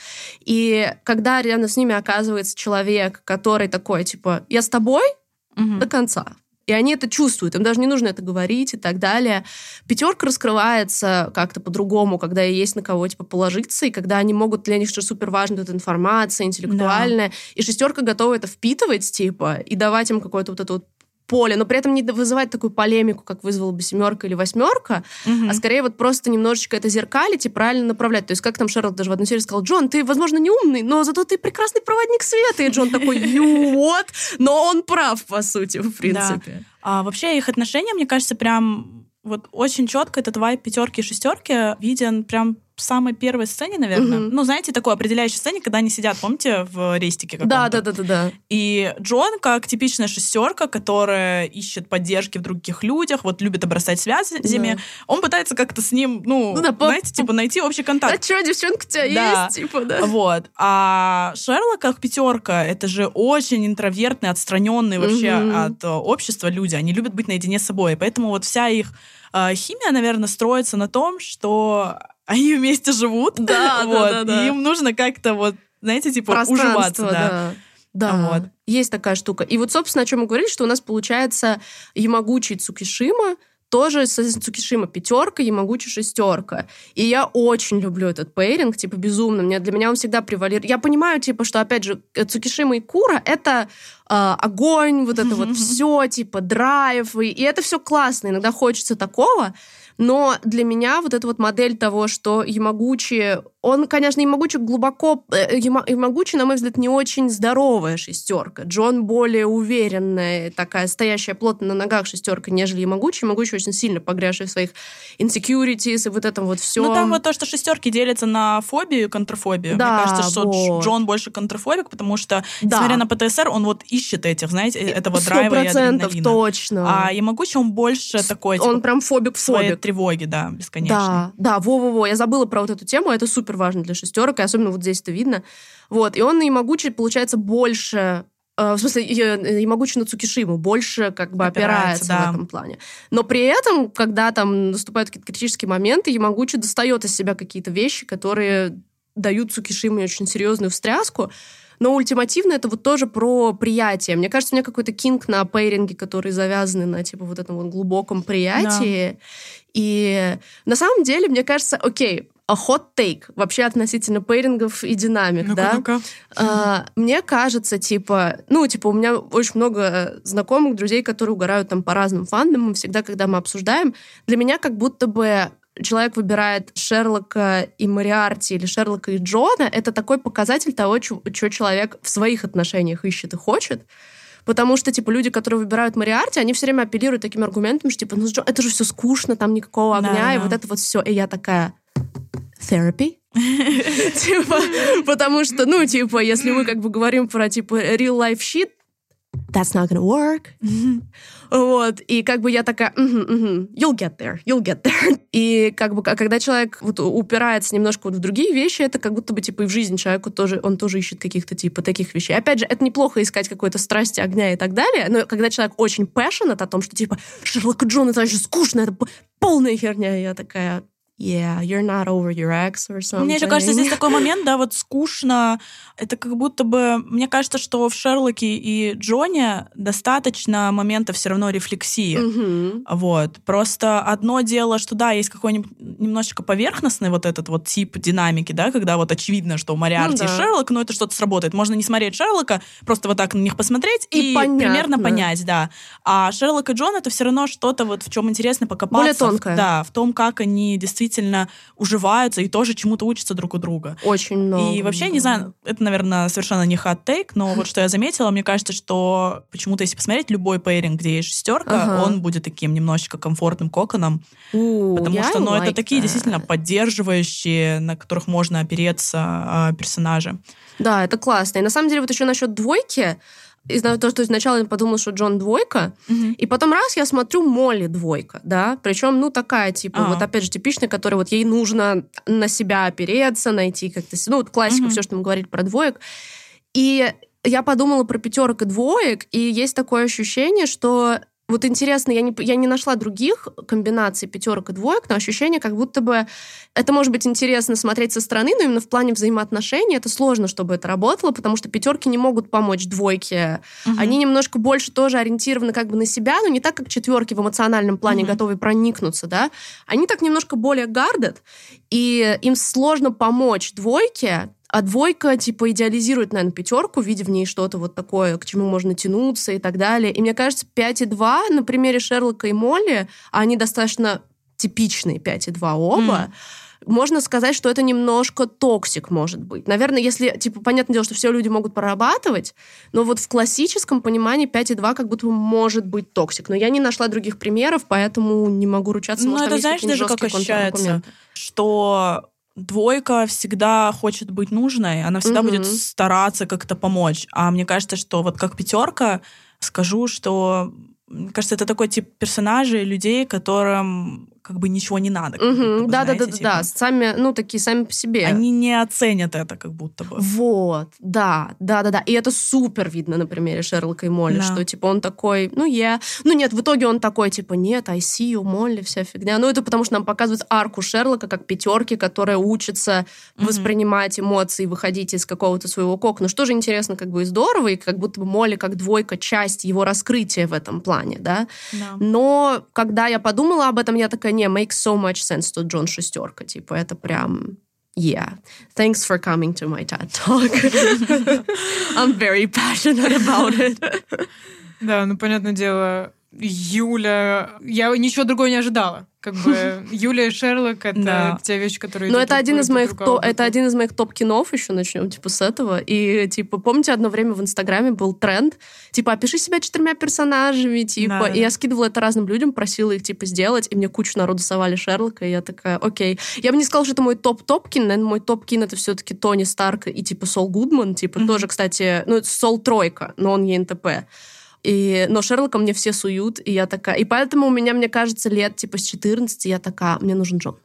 И когда рядом с ними оказывается человек, который такой, типа, я с тобой угу. до конца. И они это чувствуют, им даже не нужно это говорить и так далее. Пятерка раскрывается как-то по-другому, когда есть на кого типа положиться, и когда они могут для них что супер важно эта информация интеллектуальная, да. и шестерка готова это впитывать типа и давать им какое-то вот это вот поле, но при этом не вызывать такую полемику, как вызвала бы семерка или восьмерка, угу. а скорее вот просто немножечко это зеркалить и правильно направлять. То есть как там Шерлок даже в одной серии сказал, Джон, ты, возможно, не умный, но зато ты прекрасный проводник света. И Джон такой, what? Но он прав, по сути, в принципе. Да. А вообще их отношения, мне кажется, прям вот очень четко этот вайп пятерки и шестерки виден прям самой первой сцене, наверное. Угу. Ну, знаете, такой определяющей сцене, когда они сидят, помните, в рейстике Да, да, да, да, да. И Джон, как типичная шестерка, которая ищет поддержки в других людях, вот любит обрастать связями, да. он пытается как-то с ним, ну, ну да, знаете, по... типа найти общий контакт. А что, девчонка у тебя да. есть? Типа, да. Вот. А Шерлок, как пятерка, это же очень интровертный, отстраненный вообще угу. от э, общества люди. Они любят быть наедине с собой. Поэтому вот вся их э, химия, наверное, строится на том, что они вместе живут. Да, вот, да, да, да. И им нужно как-то вот, знаете, типа уживаться. Да. да. Да, вот. есть такая штука. И вот, собственно, о чем мы говорили, что у нас получается Ямагучи Цукишима, тоже с Цукишима пятерка, Ямагучи шестерка. И я очень люблю этот пейринг, типа, безумно. Мне, для меня он всегда превалирует. Я понимаю, типа, что, опять же, Цукишима и Кура — это э, огонь, вот это вот все, типа, драйв, и, и это все классно. Иногда хочется такого, но для меня вот эта вот модель того, что Ямагучи, он, конечно, Ямагучи глубоко... Э, Ямагучи, на мой взгляд, не очень здоровая шестерка. Джон более уверенная, такая стоящая плотно на ногах шестерка, нежели Ямагучи. Ямагучи очень сильно погрязший в своих insecurities и вот этом вот все. Ну, там вот то, что шестерки делятся на фобию и контрфобию. Да, Мне кажется, что вот. Джон больше контрфобик, потому что, да. несмотря на ПТСР, он вот ищет этих, знаете, этого драйва и адреналина. точно. А Ямагучи, он больше такой... Он типа, прям фобик-фобик тревоги, да, бесконечной. Да, да, во-во-во, я забыла про вот эту тему, это супер важно для шестерок, и особенно вот здесь это видно. Вот, и он и могучий, получается, больше э, в смысле, Ямагучи на Цукишиму больше как бы опирается, опирается да. в этом плане. Но при этом, когда там наступают какие-то критические моменты, Ямагучи достает из себя какие-то вещи, которые дают Цукишиме очень серьезную встряску. Но ультимативно это вот тоже про приятие. Мне кажется, у меня какой-то кинг на пейринге, которые завязаны на типа вот этом вот глубоком приятии. Да. И на самом деле, мне кажется, окей, а hot take вообще относительно пейрингов и динамик, ну да? Ну-ка. А, мне кажется, типа, ну, типа, у меня очень много знакомых, друзей, которые угорают там по разным фандомам. Всегда, когда мы обсуждаем, для меня как будто бы человек выбирает Шерлока и Мариарти или Шерлока и Джона, это такой показатель того, что человек в своих отношениях ищет и хочет. Потому что, типа, люди, которые выбирают Мариарти, они все время апеллируют таким аргументом, что, типа, ну, это же все скучно, там никакого огня, да, и да. вот это вот все. И я такая, therapy? Типа, потому что, ну, типа, если мы как бы говорим про, типа, real life shit, that's not gonna work. Вот. И как бы я такая, угу, угу, you'll get there, you'll get there. И как бы, когда человек вот упирается немножко вот в другие вещи, это как будто бы, типа, и в жизни человеку тоже, он тоже ищет каких-то, типа, таких вещей. Опять же, это неплохо искать какой-то страсти, огня и так далее, но когда человек очень passionate о том, что, типа, Шерлок Джон, это очень скучно, это полная херня, я такая, yeah, you're not over your ex or something. Мне еще кажется, здесь такой момент, да, вот скучно. Это как будто бы... Мне кажется, что в Шерлоке и Джоне достаточно момента все равно рефлексии. Mm-hmm. Вот. Просто одно дело, что да, есть какой-нибудь немножечко поверхностный вот этот вот тип динамики, да, когда вот очевидно, что у Мариарти ну, да. и Шерлок, но это что-то сработает. Можно не смотреть Шерлока, просто вот так на них посмотреть и, и примерно понять, да. А Шерлок и Джон это все равно что-то вот в чем интересно покопаться. Более тонкое. Да, в том, как они действительно действительно уживаются и тоже чему-то учатся друг у друга. Очень много. И вообще, не знаю, это, наверное, совершенно не hot take, но вот что я заметила, мне кажется, что почему-то, если посмотреть любой пейринг, где есть шестерка, ага. он будет таким немножечко комфортным коконом. У, потому что, ну, like это такие that. действительно поддерживающие, на которых можно опереться э, персонажи. Да, это классно. И на самом деле вот еще насчет двойки, из то, что сначала я подумала, что Джон двойка, Мгм. и потом раз я смотрю, Молли двойка, да, причем, ну, такая, типа, А. вот опять же, типичная, которая вот ей нужно на себя опереться, найти как-то, ну, вот классика, Мгм. все, что мы говорили про двоек. И я подумала про пятерок и двоек, и есть такое ощущение, что вот интересно, я не, я не нашла других комбинаций пятерок и двоек, но ощущение, как будто бы это может быть интересно смотреть со стороны, но именно в плане взаимоотношений это сложно, чтобы это работало, потому что пятерки не могут помочь двойке. Мгм. Они немножко больше тоже ориентированы как бы на себя, но не так, как четверки в эмоциональном плане Мгм. готовы проникнуться, да. Они так немножко более гардят, и им сложно помочь двойке, а двойка, типа, идеализирует, наверное, пятерку, видя в ней что-то вот такое, к чему можно тянуться и так далее. И мне кажется, 5 и 2 на примере Шерлока и Молли, они достаточно типичные 5 и 2 оба, можно сказать, что это немножко toxic может быть. Наверное, если, типа, понятное дело, что все люди могут прорабатывать, но вот в классическом понимании 5 и 2 как будто бы может быть toxic. Но я не нашла других примеров, поэтому не могу ручаться. Ну, это знаешь даже, как ощущается, что двойка всегда хочет быть нужной, она всегда Мгм. будет стараться как-то помочь. А мне кажется, что вот как пятерка, скажу, что мне кажется, это такой тип персонажей, людей, которым как бы ничего не надо. бы, Да, да, да, да, да. Сами, ну, такие сами по себе. Они не оценят это как будто бы. Вот, да, да, да, да. И это супер видно на примере Шерлока и Молли, Да. что типа он такой, ну я, ну нет, в итоге он такой типа нет, I see you, Молли, вся фигня. Ну это потому что нам показывают арку Шерлока как пятерки, которая учится Мгм. воспринимать эмоции, выходить из какого-то своего кокона. Что же интересно, как бы и здорово, и как будто бы Молли как двойка часть его раскрытия в этом плане, да. Да. Но когда я подумала об этом, я такая, не, makes so much sense, что Джон шестерка. Типа, это прям... Yeah. Thanks for coming to my TED Talk. I'm very passionate about it. Да, ну, понятное дело, Юля... Я ничего другого не ожидала. Как бы Юля и Шерлок — это Да. те вещи, которые... Но это один из моих то- это один из моих топ кинов еще начнем типа с этого и типа помните одно время в Инстаграме был тренд типа опиши себя четырьмя персонажами типа Да, и да. я скидывала это разным людям просила их типа сделать и мне кучу народу совали Шерлока и я такая окей я бы не сказала что это мой топ топкин наверное мой топкин это все-таки Тони Старк и типа Сол Гудман типа Мгм. тоже кстати ну Сол тройка но он ЕНТП и, но Шерлока мне все суют, и я такая... И поэтому у меня, мне кажется, лет типа с 14 я такая, мне нужен Джон.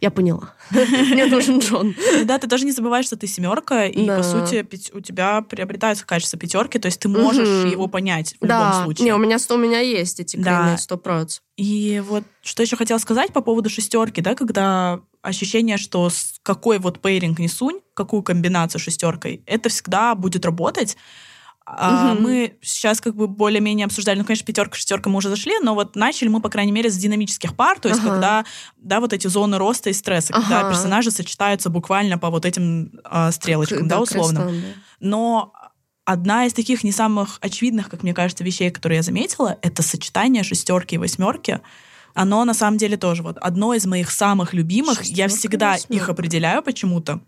Я поняла. Мне нужен Джон. Да, ты тоже не забываешь, что ты семерка, и по сути у тебя приобретаются качества пятерки, то есть ты можешь его понять в любом случае. не, у меня, у меня есть эти коренные сто процентов. И вот что еще хотела сказать по поводу шестерки, да, когда ощущение, что какой вот пейринг не сунь, какую комбинацию шестеркой, это всегда будет работать. А Мгм. Мы сейчас как бы более-менее обсуждали, ну, конечно, пятерка, шестерка мы уже зашли, но вот начали мы, по крайней мере, с динамических пар, то есть Ага. когда, да, вот эти зоны роста и стресса, когда Ага. персонажи сочетаются буквально по вот этим а, стрелочкам, да, условно. крестом, да. Но одна из таких не самых очевидных, как мне кажется, вещей, которые я заметила, это сочетание шестерки и восьмерки. Оно на самом деле тоже вот одно из моих самых любимых. я Шестерка и всегда их восьмерка. определяю почему-то.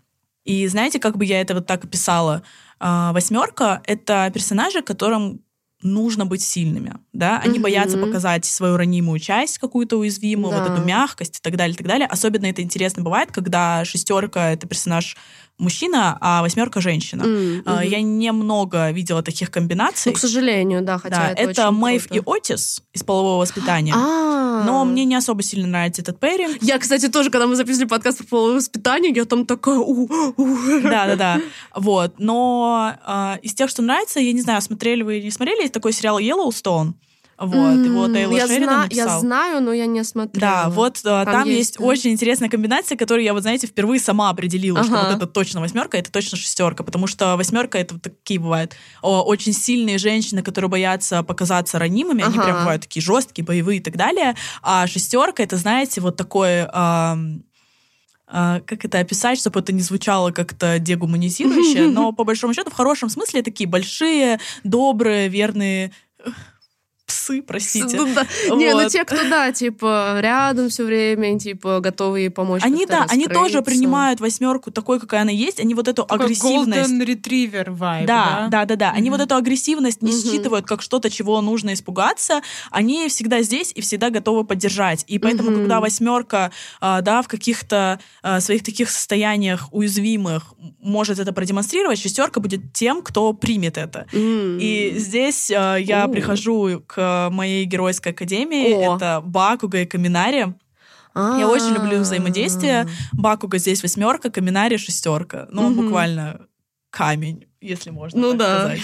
И знаете, как бы я это вот так описала? А, Восьмерка — это персонажи, которым нужно быть сильными, да, они Мгм. боятся показать свою ранимую часть, какую-то уязвимую, вот Да. эту мягкость и так далее, и так далее. Особенно это интересно бывает, когда шестерка — это персонаж мужчина, а восьмерка — женщина. А, мгм. Я немного видела таких комбинаций. Ну, к сожалению, да, хотя да, это, это Мэйв и. Отис из полового воспитания. А. Но мне не особо сильно нравится этот пэринг. Я, кстати, тоже, когда мы записывали подкаст про половое воспитание, я там такая... «У, у». Да, да, да. Вот. Но а, из тех, что нравится, я не знаю, смотрели вы или не смотрели, есть такой сериал Yellowstone. Вот, его М, Тейлор я Шеридан зна- написал. Я знаю, но я не смотрела. Да, вот а, там, есть, есть, да. очень интересная комбинация, которую я, вот знаете, впервые сама определила, что Ага. вот это точно восьмерка, это точно шестерка, потому что восьмерка это вот такие бывают о, очень сильные женщины, которые боятся показаться ранимыми, они Ага. прям бывают такие жесткие, боевые и так далее. А шестерка это, знаете, вот такое. ам, а, как это описать, чтобы это не звучало как-то дегуманизирующе, но по большому счету в хорошем смысле такие большие, добрые, верные э, псы, простите. Ну, да. Не, ну Вот. те, кто, да, типа, рядом все время, типа, готовы ей помочь. Они, да, они тоже принимают восьмерку такой, какая она есть. Они вот эту агрессивность... Golden Retriever vibe, Да, да? да, да, да. Они Мгм. вот эту агрессивность не Мгм. считывают как что-то, чего нужно испугаться. Они всегда здесь и всегда готовы поддержать. И поэтому, Мгм. когда восьмерка, а, да, в каких-то а, своих таких состояниях уязвимых может это продемонстрировать, шестерка будет тем, кто примет это. М. И здесь а, я О. прихожу к моей геройской академии. О. Это Бакуга и Каминари. Я очень люблю взаимодействие. Бакуга здесь восьмерка, Каминари шестерка. Ну, он буквально камень, если можно Ну да. сказать.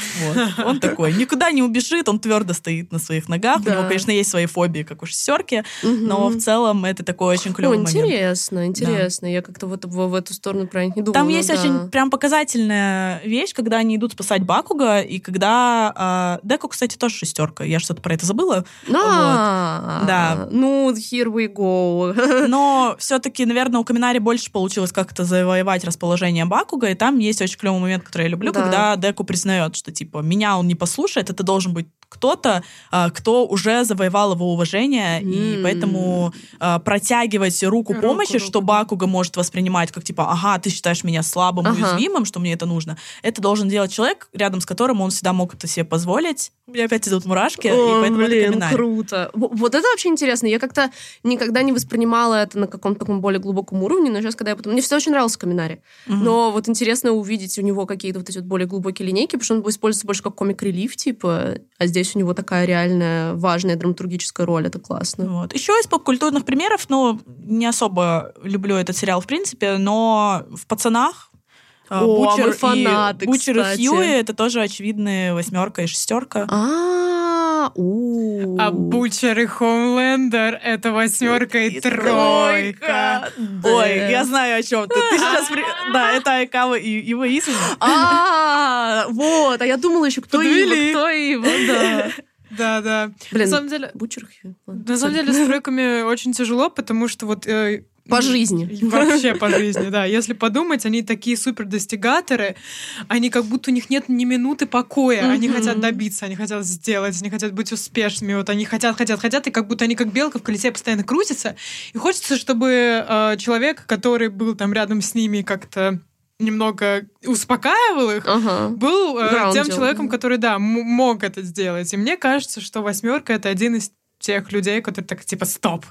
Вот. Он такой, никуда не убежит, он твердо стоит на своих ногах. У Да. него, конечно, есть свои фобии, как у шестерки, Мгм. но в целом это такой очень клевый момент. интересно, интересно. Я как-то вот в, в эту сторону про них не думала. Там есть да. очень прям показательная вещь, когда они идут спасать Бакуга, и когда... а, Деку, кстати, тоже шестерка. Я что-то про это забыла. А, Да. Ну, here we go. Но все-таки, наверное, у Каминари больше получилось как-то завоевать расположение Бакуга, и там есть очень клевый момент, который я люблю, Да. когда Деку признает, что типа меня он не послушает, это должен быть кто-то, а, кто уже завоевал его уважение, и М. поэтому а, протягивать руку Руку, помощи, руку, что. Бакуга может воспринимать как типа, ага, ты считаешь меня слабым, Ага. уязвимым, что мне это нужно, это должен делать человек, рядом с которым он всегда мог это себе позволить. У меня опять идут мурашки, и О, поэтому это блин, Каминари. круто. Вот это вообще интересно. Я как-то никогда не воспринимала это на каком-то таком более глубоком уровне, но сейчас, когда я потом... Мне все очень нравился Каминари. Мгм. Но вот интересно увидеть у него какие-то вот эти вот более глубокие линейки, потому что он используется больше как комик-релив, типа, а здесь у него такая реальная важная драматургическая роль. Это классно. Вот. Еще из поп-культурных примеров, ну, не особо люблю этот сериал в принципе, но в «Пацанах» О, Бучер, мы фанаты, и, Бучер и. Хьюи это тоже очевидные восьмерка и шестерка. А, у. А Бучер и Хоумлендер — это восьмерка и тройка. Ой, я знаю о чем ты. Ты сейчас... Да, это Айкава и его Изуми. А, вот. А я думала еще, кто его, кто его, да. Да, да. Блин, На самом деле, Бучер на самом деле с тройками очень тяжело, потому что вот э, По жизни. Вообще по жизни, да. Если подумать, они такие супер достигаторы, они как будто у них нет ни минуты покоя. Они хотят добиться, они хотят сделать, они хотят быть успешными. Вот они хотят, хотят, хотят, и как будто они как белка в колесе постоянно крутятся. И хочется, чтобы э, человек, который был там рядом с ними, как-то немного успокаивал их, Ага. был э, тем человеком, который, да, мог это сделать. И мне кажется, что восьмерка это один из тех людей, которые так типа стоп,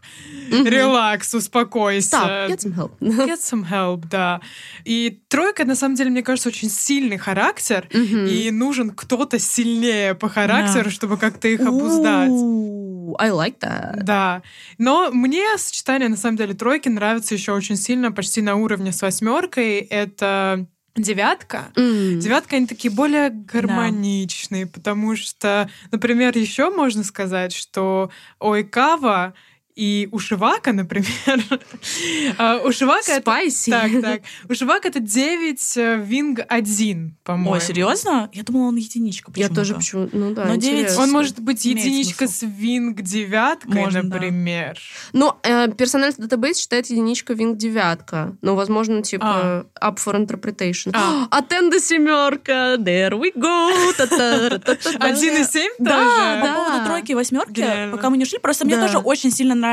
Мгм. релакс, успокойся. Stop, get some help. Get some help, да. И тройка, на самом деле, мне кажется, очень сильный характер, Мгм. и нужен кто-то сильнее по характеру, чтобы как-то их обуздать. Ooh, I like that. Да. Но мне сочетание, на самом деле, тройки нравится еще очень сильно, почти на уровне с восьмеркой. Это девятка. М. Девятка, они такие более гармоничные, потому что, например, еще можно сказать, что Ойкава и Ушивака, например, а, Ушивака это... Spicy. Так, так. Ушивака это 9 wing 1, по-моему. Ой, серьезно? Я думала, он единичка Я тоже почему Ну да, Но девять- интересно. Он может быть единичка с wing девяткой, например. Ну, э, personality database считает единичка wing девятка. Ну, возможно, типа up for interpretation. А. А Тендо семерка. There we go. Та-та-ра-та-та-та. 1,7 Да, тоже? По да. поводу тройки и восьмерки, пока мы не ушли, просто мне тоже очень сильно нравится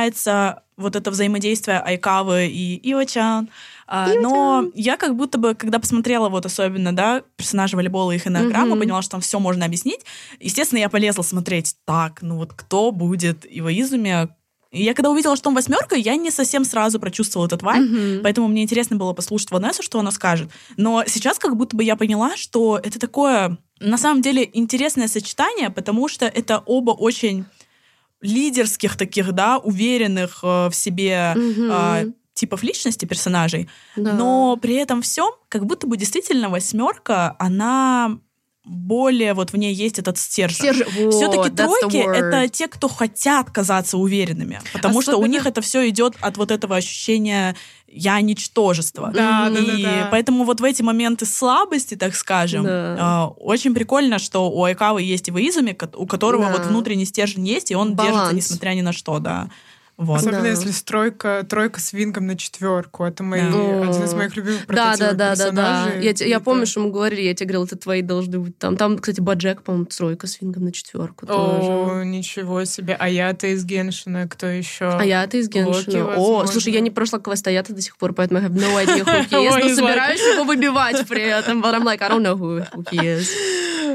вот это взаимодействие Айкавы и Ива-чан. А, но я как будто бы, когда посмотрела вот особенно, да, персонажа волейбола и их энеограмму, Мгм. поняла, что там все можно объяснить. Естественно, я полезла смотреть, так, ну вот кто будет Ива Изуми? И я когда увидела, что он восьмерка, я не совсем сразу прочувствовала этот вайб, Мгм. Поэтому мне интересно было послушать Ванессу, что она скажет. Но сейчас как будто бы я поняла, что это такое, на самом деле, интересное сочетание, потому что это оба очень лидерских таких, да, уверенных э, в себе Мгм. а, типов личности персонажей. Да. Но при этом всем, как будто бы действительно восьмерка, она более вот в ней есть этот стержень. Стержень. Все-таки тройки это те, кто хотят казаться уверенными, потому что у Особенно- них это все идет от вот этого ощущения я ничтожество. Да, да, и да, да. поэтому вот в эти моменты слабости, так скажем, Да. а, очень прикольно, что у Айкавы есть и Изуми, у которого Да. вот внутренний стержень есть, и он Баланс. держится несмотря ни на что, да. Вот. Особенно Да. если стройка, тройка с вингом на четверку. Это мои, Да. один из моих любимых Да, да, да, да, да. Я, те- я Это- помню, что мы говорили, я тебе говорила, это твои должны быть там. Там, кстати, Баджек, по-моему, тройка с вингом на четверку тоже. О, ничего себе. А я-то из Геншина, кто еще? А я-то из Локи, Геншина. О, возможно. слушай, я не прошла квест, а я-то до сих пор, поэтому I have no idea who he is, но из собираюсь его выбивать при этом. But I'm like, I don't know who, who he is.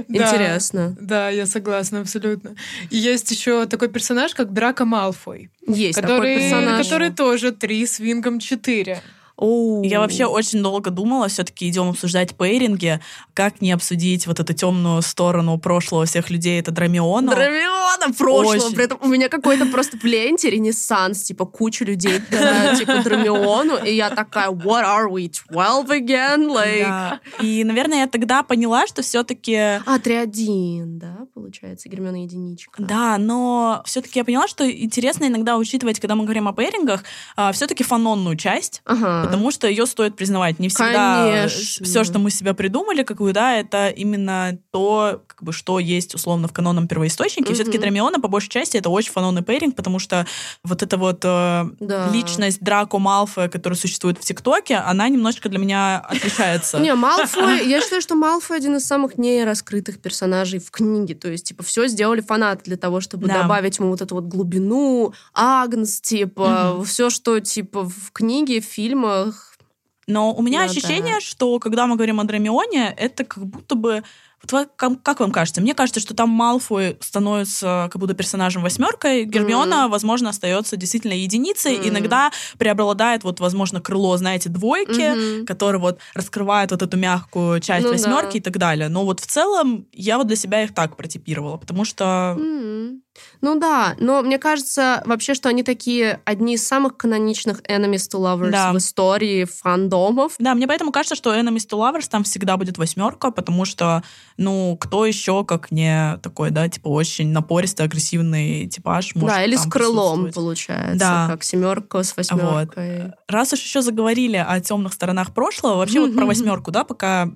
Интересно. Да, я согласна абсолютно. И есть еще такой персонаж, как Драко Малфой, Есть такой который, персонаж. который тоже три с вингом четыре. Оу. Я вообще очень долго думала, все-таки идем обсуждать пейринги, как не обсудить вот эту темную сторону прошлого всех людей, это Драмиона. Драмиона прошлого. Очень. При этом у меня какой-то просто в ленте ренессанс, типа куча людей, типа Драмиону, и я такая, what are we, 12 again? Like... Да. И, наверное, я тогда поняла, что все-таки А, 3-1, да, получается, Гермиона единичка. Да, но все-таки я поняла, что интересно иногда учитывать, когда мы говорим о пейрингах, все-таки фанонную часть, Ага. потому что ее стоит признавать. Не всегда Конечно. все, что мы себя придумали, какую, да, это именно то, как бы, что есть условно в канонном первоисточнике. Мгм. Все-таки Драмиона, по большей части, это очень фанонный пейринг, потому что вот эта вот э, Да. личность Драко Малфоя, которая существует в ТикТоке, она немножечко для меня отличается. Не, Малфой, я считаю, что Малфой один из самых нераскрытых персонажей в книге. То есть, типа, все сделали фанаты для того, чтобы Да. добавить ему вот эту вот глубину, Агнс, типа, Мгм. все, что, типа, в книге, в фильмах. Но у меня Да, ощущение, да. что когда мы говорим о Драмионе, это как будто бы... Как вам кажется? Мне кажется, что там Малфой становится как будто персонажем восьмеркой, Гермиона, возможно, остается действительно единицей, Мгм. иногда преобладает вот, возможно, крыло, знаете, двойки, Мгм. который вот раскрывает вот эту мягкую часть Ну восьмерки да. и так далее. Но вот в целом я вот для себя их так протипировала, потому что... М. Ну да, но мне кажется вообще, что они такие одни из самых каноничных enemies to lovers Да. в истории фандомов. Да, мне поэтому кажется, что Enemies to Lovers там всегда будет восьмерка, потому что, ну, кто еще, как не такой, да, типа очень напористый, агрессивный типаж может да, или с крылом, получается, Да. как семерка с восьмеркой. Раз уж еще заговорили о темных сторонах прошлого, вообще вот про восьмерку, да, пока,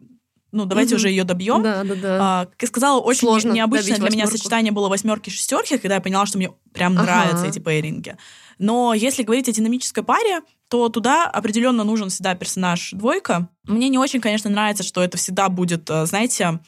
ну, давайте Мгм. уже ее добьем. Да, да, да. А, сказала, очень Сложно необычное для меня сочетание было восьмерки и шестерки, когда я поняла, что мне прям Ага. нравятся эти пейринги. Но если говорить о динамической паре, то туда определенно нужен всегда персонаж двойка. Мне не очень, конечно, нравится, что это всегда будет, э, знаете,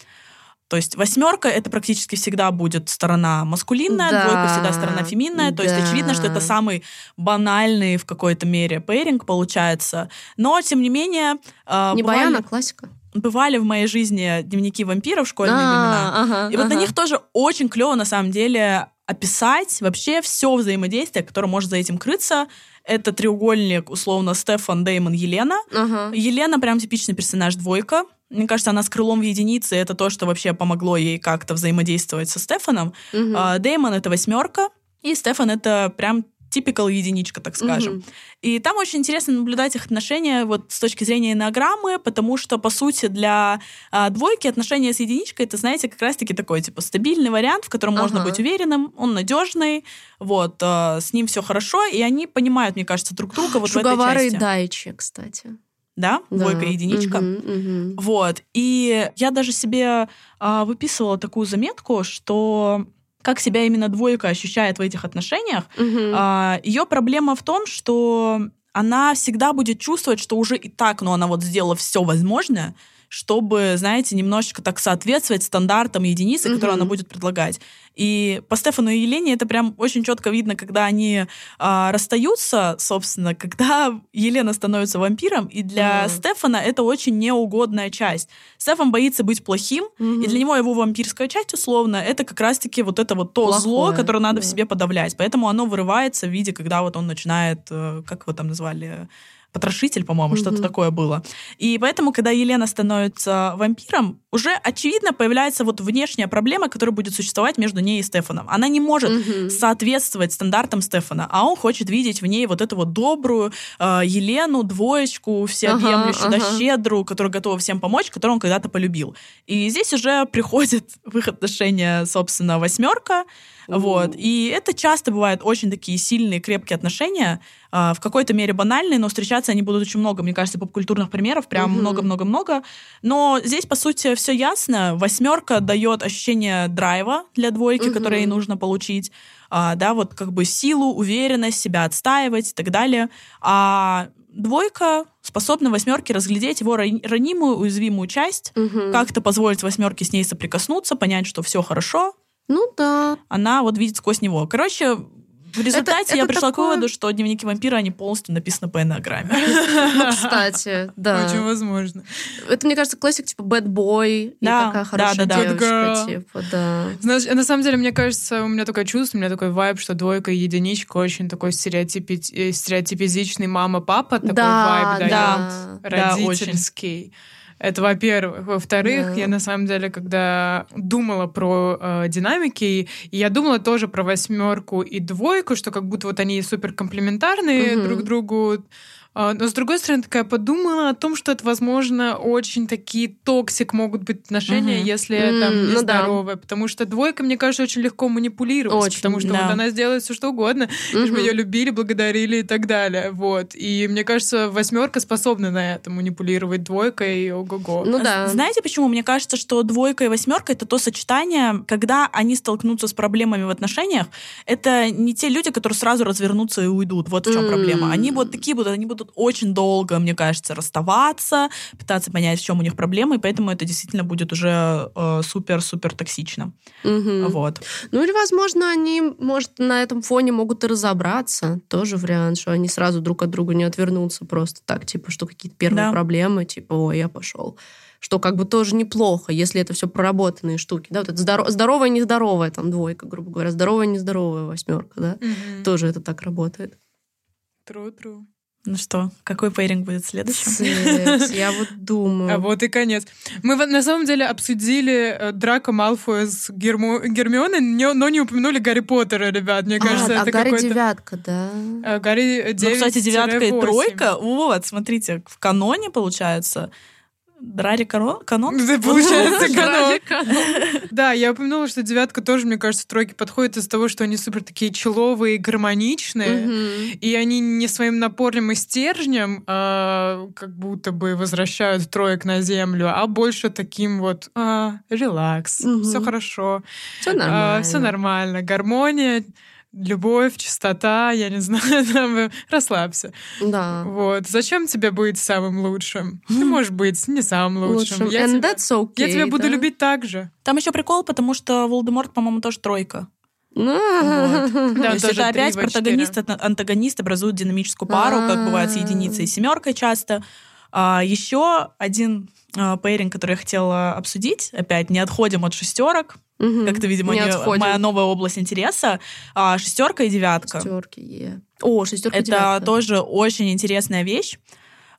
то есть восьмерка это практически всегда будет сторона маскулинная, Да, двойка всегда сторона феминная. То есть да. очевидно, что это самый банальный в какой-то мере пейринг получается. Но, тем не менее, э, Не бывали- баяна, классика. Бывали в моей жизни дневники вампиров в школьные времена. А, ага, И вот на них тоже очень клево, на самом деле, описать вообще все взаимодействие, которое может за этим крыться. Это треугольник, условно, Стефан, Деймон, Елена. Ага. Елена прям типичный персонаж двойка. Мне кажется, она с крылом в единице. Это то, что вообще помогло ей как-то взаимодействовать со Стефаном. Мгм. А, Деймон — это восьмерка. И Стефан — это прям типикал единичка, так скажем. Мгм. И там очень интересно наблюдать их отношения вот с точки зрения энеограммы, потому что, по сути, для а, двойки отношения с единичкой, это, знаете, как раз-таки такой, типа, стабильный вариант, в котором можно Ага. быть уверенным, он надежный, вот, а, с ним все хорошо, и они понимают, мне кажется, друг друга вот в этой Шугавара и части. Дайчи, кстати. Да, двойка Да. и единичка. Мгм, мгм. Вот. И я даже себе а, выписывала такую заметку, что как себя именно двойка ощущает в этих отношениях. Мгм. А, ее проблема в том, что она всегда будет чувствовать, что уже и так, но она вот сделала все возможное, чтобы, знаете, немножечко так соответствовать стандартам единицы, которые Мгм. она будет предлагать. И по Стефану и Елене это прям очень четко видно, когда они а, расстаются, собственно, когда Елена становится вампиром, и для Мгм. Стефана это очень неугодная часть. Стефан боится быть плохим, Мгм. и для него его вампирская часть, условно, это как раз-таки вот это вот то Плохое, зло, которое надо в да. себе подавлять. Поэтому оно вырывается в виде, когда вот он начинает, э, как его там назвали, потрошитель, по-моему, что-то Мгм. такое было. И поэтому, когда Елена становится вампиром, уже очевидно появляется вот внешняя проблема, которая будет существовать между ней и Стефаном. Она не может Мгм. соответствовать стандартам Стефана, а он хочет видеть в ней вот эту вот добрую э, Елену, двоечку, всеобъемлющую, Ага, да, ага. щедрую, которая готова всем помочь, которую он когда-то полюбил. И здесь уже приходит в их отношения, собственно, восьмерка, вот. И это часто бывают очень такие сильные, крепкие отношения, а, в какой-то мере банальные, но встречаться они будут очень много. Мне кажется, попкультурных примеров прям много-много-много. Но здесь, по сути, все ясно. Восьмерка дает ощущение драйва для двойки, которое ей нужно получить. а, да, вот как бы силу, уверенность, себя отстаивать и так далее. А двойка способна восьмерке разглядеть его ранимую, уязвимую часть, угу. как-то позволить восьмерке с ней соприкоснуться, понять, что все хорошо. Ну да. Она вот видит сквозь него. Короче, в результате это, я это пришла такое... к выводу, что дневники вампира, они полностью написаны по энограмме. Ну, кстати, да. Очень возможно. Это, мне кажется, классик типа Bad Boy и такая хорошая девочка, типа, да. Знаешь, на самом деле, мне кажется, у меня такое чувство, у меня такой вайб, что двойка и единичка очень такой стереотипи... Э, стереотипизичный мама-папа, такой вайб дает, родительский. Это во-первых. Во-вторых, yeah. я на самом деле, когда думала про э, динамики, и я думала тоже про восьмерку и двойку, что как будто вот они супер комплементарные mm-hmm. друг другу. А, но, с другой стороны, такая подумала о том, что это, возможно, очень такие toxic могут быть отношения, угу. если mm, там нездоровые. Ну да. Потому что двойка, мне кажется, очень легко манипулировать. Очень, потому что да. вот она сделает все что угодно, угу. лишь бы ее любили, благодарили и так далее. Вот. И мне кажется, восьмерка способна на это манипулировать двойкой и ого-го. Ну да. Знаете, почему? Мне кажется, что двойка и восьмерка это то сочетание, когда они столкнутся с проблемами в отношениях, это не те люди, которые сразу развернутся и уйдут. Вот в чем mm. проблема. Они вот такие будут, они будут будут очень долго, мне кажется, расставаться, пытаться понять, в чем у них проблемы, и поэтому это действительно будет уже э, супер-супер токсично. Угу. Вот. Ну или, возможно, они, может, на этом фоне могут и разобраться. Тоже вариант, что они сразу друг от друга не отвернутся просто так, типа, что какие-то первые да. проблемы, типа, ой, я пошел что как бы тоже неплохо, если это все проработанные штуки. Да, вот это здоров, здоровая, нездоровая там двойка, грубо говоря, здоровая, нездоровая восьмерка, да, угу. тоже это так работает. True, true. Ну что, какой пейринг будет следующим? Секс, я вот думаю. А вот и конец. Мы на самом деле обсудили э, Драко Малфоя с Гермо... Гермионой, но не упомянули Гарри Поттера, ребят. Мне кажется, а, это а Гарри девятка, да? А, Гарри 9 Ну, кстати, девятка и тройка. Вот, смотрите, в каноне, получается, Драри канон? Да, получается, канон. Да, я упомянула, что девятка тоже, мне кажется, тройки подходит из-за того, что они супер такие человые, гармоничные, и они не своим напором и стержнем а, как будто бы возвращают троек на землю, а больше таким вот а, релакс, все хорошо. Все нормально. Все нормально. Гармония, любовь, чистота, я не знаю, там, расслабься. Да. Вот. Зачем тебе быть самым лучшим? Ты можешь быть не самым лучшим. лучшим. Я, And тебя, that's okay, я тебя буду да? любить так же. Там еще прикол, потому что Волдеморт, по-моему, тоже тройка. Вот. Да, То есть это опять протагонист и антагонист образуют динамическую пару, как бывает с единицей и семеркой часто. А, еще один а, пейринг, который я хотела обсудить, опять не отходим от шестерок, Угу. Как-то, видимо, не не, моя новая область интереса. А, шестерка и девятка. Шестерки, yeah. О, шестерка Это девятка. тоже очень интересная вещь.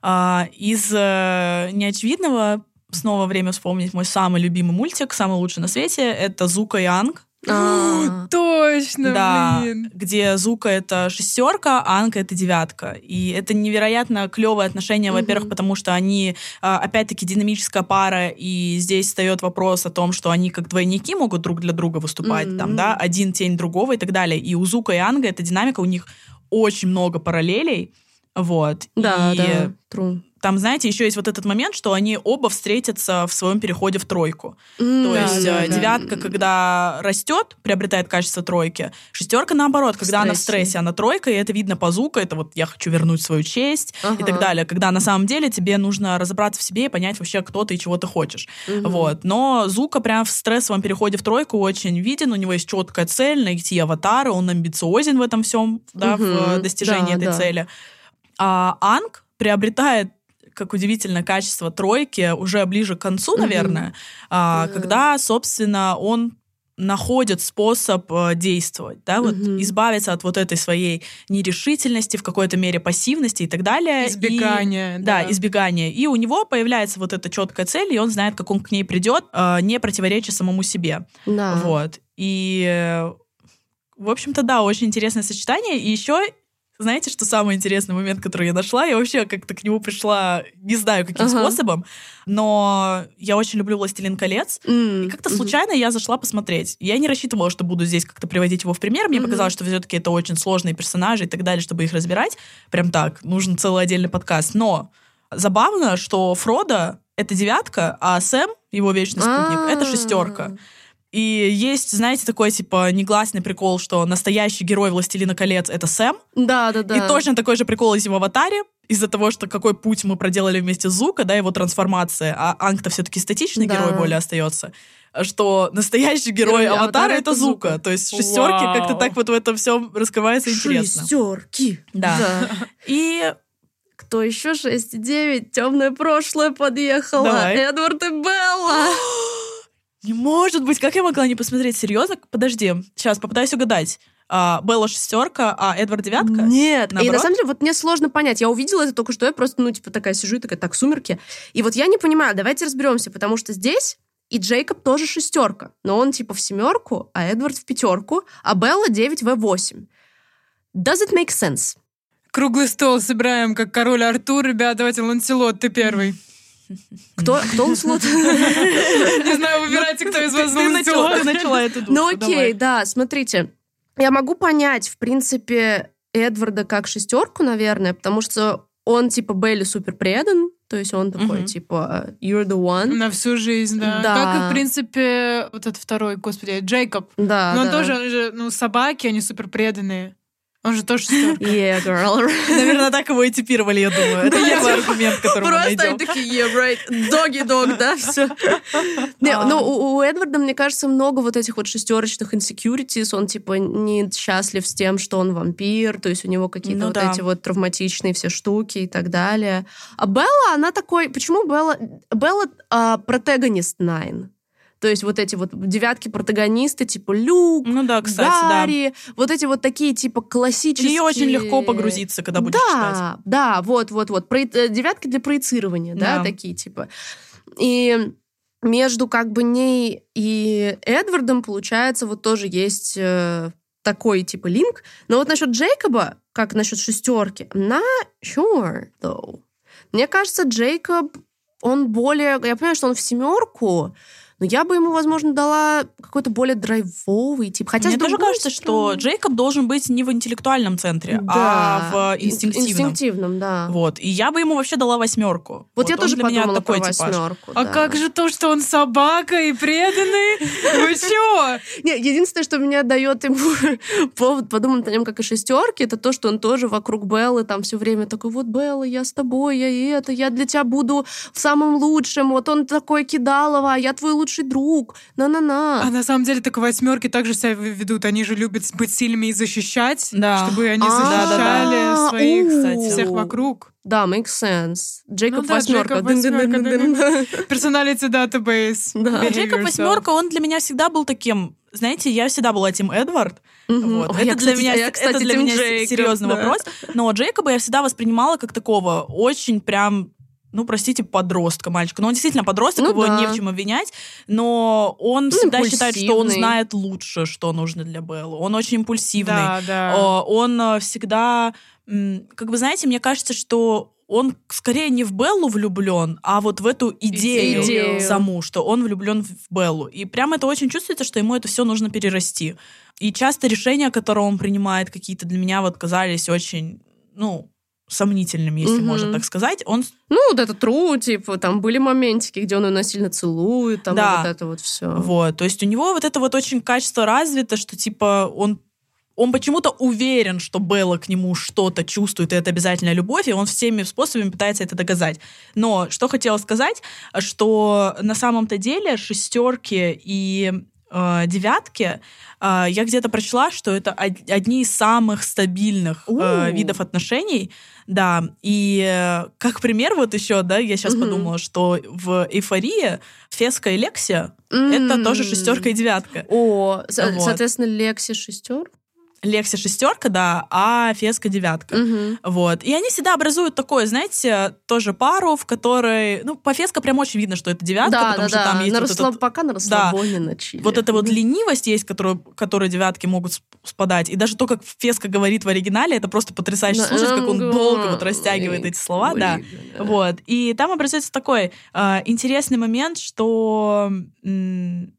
А, из э, неочевидного снова время вспомнить мой самый любимый мультик, самый лучший на свете. Это Зука и Анг. А, точно, да, блин. где Зука это шестерка, а Анка это девятка. И это невероятно клевое отношение, во-первых, потому что они, а, опять-таки, динамическая пара, и здесь встает вопрос о том, что они как двойники могут друг для друга выступать, там, да, один тень другого и так далее. И у Зука и Анга эта динамика, у них очень много параллелей, вот. Да, и да, true там, знаете, еще есть вот этот момент, что они оба встретятся в своем переходе в тройку. Mm, То есть да, девятка, да. когда растет, приобретает качество тройки, шестерка наоборот, когда она в стрессе, она тройка, и это видно по звуку, это вот я хочу вернуть свою честь ага. и так далее. Когда на самом деле тебе нужно разобраться в себе и понять вообще, кто ты и чего ты хочешь. Угу. Вот. Но Зука прям в стрессовом переходе в тройку очень виден, у него есть четкая цель найти аватара, он амбициозен в этом всем, да, угу. в достижении да, этой да. цели. А Анг приобретает как удивительно качество тройки уже ближе к концу, наверное, mm-hmm. а, mm-hmm. когда, собственно, он находит способ э, действовать, да, вот mm-hmm. избавиться от вот этой своей нерешительности, в какой-то мере пассивности и так далее. Избегание. И, да. да, избегание. И у него появляется вот эта четкая цель, и он знает, как он к ней придет, э, не противоречия самому себе. Да. Вот. И, э, в общем-то, да, очень интересное сочетание. И еще знаете, что самый интересный момент, который я нашла? Я вообще как-то к нему пришла, не знаю, каким ага. способом, но я очень люблю «Властелин колец», mm, и как-то mm-hmm. случайно я зашла посмотреть. Я не рассчитывала, что буду здесь как-то приводить его в пример. Мне mm-hmm. показалось, что все-таки это очень сложные персонажи и так далее, чтобы их разбирать. Прям так, нужен целый отдельный подкаст. Но забавно, что Фродо — это девятка, а Сэм, его вечный спутник, — это шестерка. И есть, знаете, такой, типа, негласный прикол, что настоящий герой «Властелина колец» — это Сэм. Да, да, да. И точно такой же прикол есть в «Аватаре», из-за того, что какой путь мы проделали вместе с Зука, да, его трансформация, а Анг-то все-таки статичный Да. герой более остается, что настоящий герой Герой Аватара Аватара — это Зука. Зука. То есть шестерки Вау. как-то так вот в этом всем раскрывается интересно. Шестерки. Да. И Кто еще 6 и 9? Темное прошлое подъехало. Давай. Эдвард и Белла. не может быть, как я могла не посмотреть? Серьезно? Подожди, сейчас попытаюсь угадать. А, Белла шестерка, а Эдвард девятка? Нет. И на Наоборот? самом деле, вот мне сложно понять. Я увидела это только что, я просто, ну, типа, такая сижу и такая, так, сумерки. И вот я не понимаю, давайте разберемся, потому что здесь и Джейкоб тоже шестерка, но он типа в семерку, а Эдвард в пятерку, а Белла 9 в 8. Does it make sense? Круглый стол собираем, как король Артур. Ребят, давайте, Ланселот, ты первый. Кто, кто он слот? Не знаю, выбирайте, кто из вас Ты начала, ты Ланселот. начала эту Ну окей, да, смотрите. Я могу понять, в принципе, Эдварда как шестерку, наверное, потому что он, типа, Белли супер предан, то есть он такой, Мгм. типа, you're the one. На всю жизнь, да. Да. Как и, в принципе, вот этот второй, господи, Джейкоб. Да, Но он да. тоже, он же, ну, собаки, они супер преданные. Он же тоже шестерка. Yeah, girl. Наверное, так его и типировали, я думаю. Это первый аргумент, который мы Просто найдем. они такие, yeah, right, доги дог, да, все. Не, А. ну, у, Эдварда, мне кажется, много вот этих вот шестерочных insecurities. Он, типа, не счастлив с тем, что он вампир, то есть у него какие-то Ну вот эти вот травматичные все штуки и так далее. А Белла, она такой... Почему Белла... Белла а, протагонист Nine. То есть вот эти вот девятки-протагонисты, типа Люк, Ну да, кстати, да. Гарри, вот эти вот такие, типа, классические... В нее очень легко погрузиться, когда будешь читать. Да, да, вот, вот, вот. Прои- э, Девятки для проецирования, да, Да. такие типа. И между как бы ней и Эдвардом, получается, вот тоже есть э, такой типа линк. Но вот насчет Джейкоба, как насчет шестерки, not sure, though. Мне кажется, Джейкоб, он более... Я понимаю, что он в семерку, но я бы ему, возможно, дала какой-то более драйвовый тип. Хотя, Мне тоже кажется, что стороны- Джейкоб должен быть не в интеллектуальном центре, а в ин- инстинктивном. инстинктивном, да. Вот. И я бы ему вообще дала восьмерку. Вот, я он тоже для меня подумала такой про типаж. восьмерку. А да. как же то, что он собака и преданный? Вы чё? Не, единственное, что меня дает ему повод подумать о нем как о шестерке, это то, что он тоже вокруг Беллы там все время такой, вот Белла, я с тобой, я и это, я для тебя буду в самом лучшем, вот он такой кидалово, а я твой лучший друг, на-на-на. А на самом деле так восьмерки также себя ведут. Они же любят быть сильными и защищать, Да. чтобы они А, защищали своих всех вокруг. Да, makes sense. Джейкоб Ну да, восьмерка. Джейкоб восьмерка, Дын-дын-дын-дын-дын. Personality database. Да. Behave Джейкоб восьмерка, он для меня всегда был таким. Знаете, я всегда была Тим Эдвард. Мгм. Вот. Я, это, для кстати, меня, я, это кстати, для Тим меня Джейкоб, серьезный да. вопрос. Но Джейкоба я всегда воспринимала как такого очень прям ну, простите, подростка, мальчика. Но он действительно подросток, Ну его да. не в чем обвинять, но он Ну, всегда считает, что он знает лучше, что нужно для Беллы. Он очень импульсивный. Да, да. Он э, всегда, как бы, знаете, мне кажется, что он скорее не в Беллу влюблен, а вот в эту идею, Идею. саму, что он влюблен в Беллу. И прямо это очень чувствуется, что ему это все нужно перерасти. И часто решения, которые он принимает, какие-то для меня вот казались очень, ну, сомнительными, если Мгм. можно так сказать. Он Ну, вот это тру, типа, там были моментики, где он ее насильно целует, там Да. вот это вот все. Вот, то есть у него вот это вот очень качество развито, что типа он он почему-то уверен, что Белла к нему что-то чувствует, и это обязательная любовь, и он всеми способами пытается это доказать. Но что хотела сказать, что на самом-то деле шестерки и э, девятки, э, я где-то прочла, что это од- одни из самых стабильных э, видов отношений, да, и э, как пример вот еще, да, я сейчас Мгм. подумала, что в «Эйфории» Феска и Лексия это тоже шестерка и девятка. О, Вот. соответственно, Лекси шестер. Лекси шестерка, да, а Феска девятка. Вот. И они всегда образуют такое, знаете, тоже пару, в которой... Ну, по Феска прям очень видно, что это девятка, Да, потому да, что да. там есть на вот расслаб- этот- Пока на расслабоне на чили. Вот эта вот ленивость есть, которую, которой девятки могут сп- спадать. И даже то, как Феска говорит в оригинале, это просто потрясающе Да, слушать, как он долго вот растягивает эти слова, да. да. Вот. И там образуется такой э, интересный момент, что м,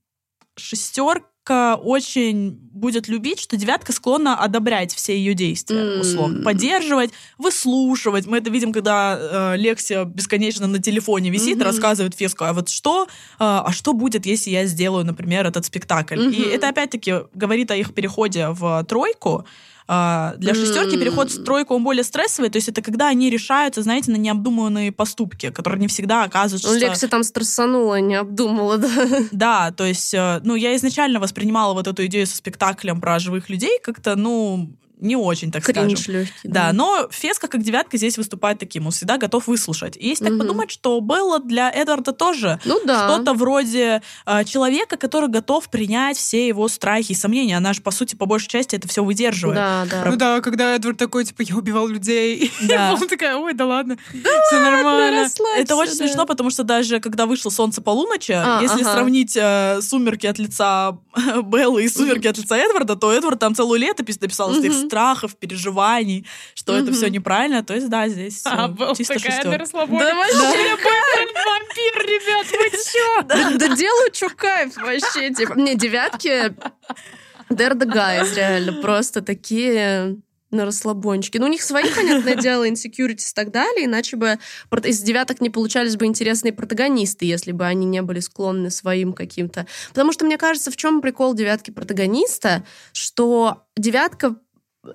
шестер, девятка очень будет любить, что девятка склонна одобрять все ее действия, условно. Поддерживать, выслушивать. Мы это видим, когда э, Лексия бесконечно на телефоне висит, Мгм. рассказывает Феску, а вот что, э, а что будет, если я сделаю, например, этот спектакль? И Мгм. это опять-таки говорит о их переходе в тройку. А, Для шестерки переход в тройку он более стрессовый, то есть это когда они решаются, знаете, на необдуманные поступки, которые не всегда оказываются. Ну, Лекси там стрессанула, не обдумала, да. Да, то есть, э, ну, я изначально воспринимала вот эту идею со спектаклем про живых людей как-то, ну, не очень, так Кринж скажем. легкий. Да, но Феска как девятка здесь выступает таким, он всегда готов выслушать. И если так Мгм. подумать, что Белла для Эдварда тоже Ну да. что-то вроде э, человека, который готов принять все его страхи и сомнения. Она же, по сути, по большей части это все выдерживает. Да, да. Ну да, когда Эдвард такой, типа, я убивал людей. Да. Белла такая, ой, да ладно, все нормально. Это очень смешно, потому что даже когда вышло «Солнце полуночи», А, если ага. сравнить э, «Сумерки» от лица Беллы и «Сумерки» от лица Эдварда, то Эдвард там целую летопись написал из этих. Страхов, переживаний, что это все неправильно. То есть, да, здесь А, э, чисто такая расслабоне. Да вообще. Вампир, ребят, вы чё? Да, да делаю, что кайф вообще. Типа, не, девятки They're the guys, реально. Просто такие на расслабончике. Ну, у них свои, понятное дело, insecurities и так далее, иначе бы из девяток не получались бы интересные протагонисты, если бы они не были склонны своим каким-то... Потому что, мне кажется, в чем прикол девятки протагониста, что девятка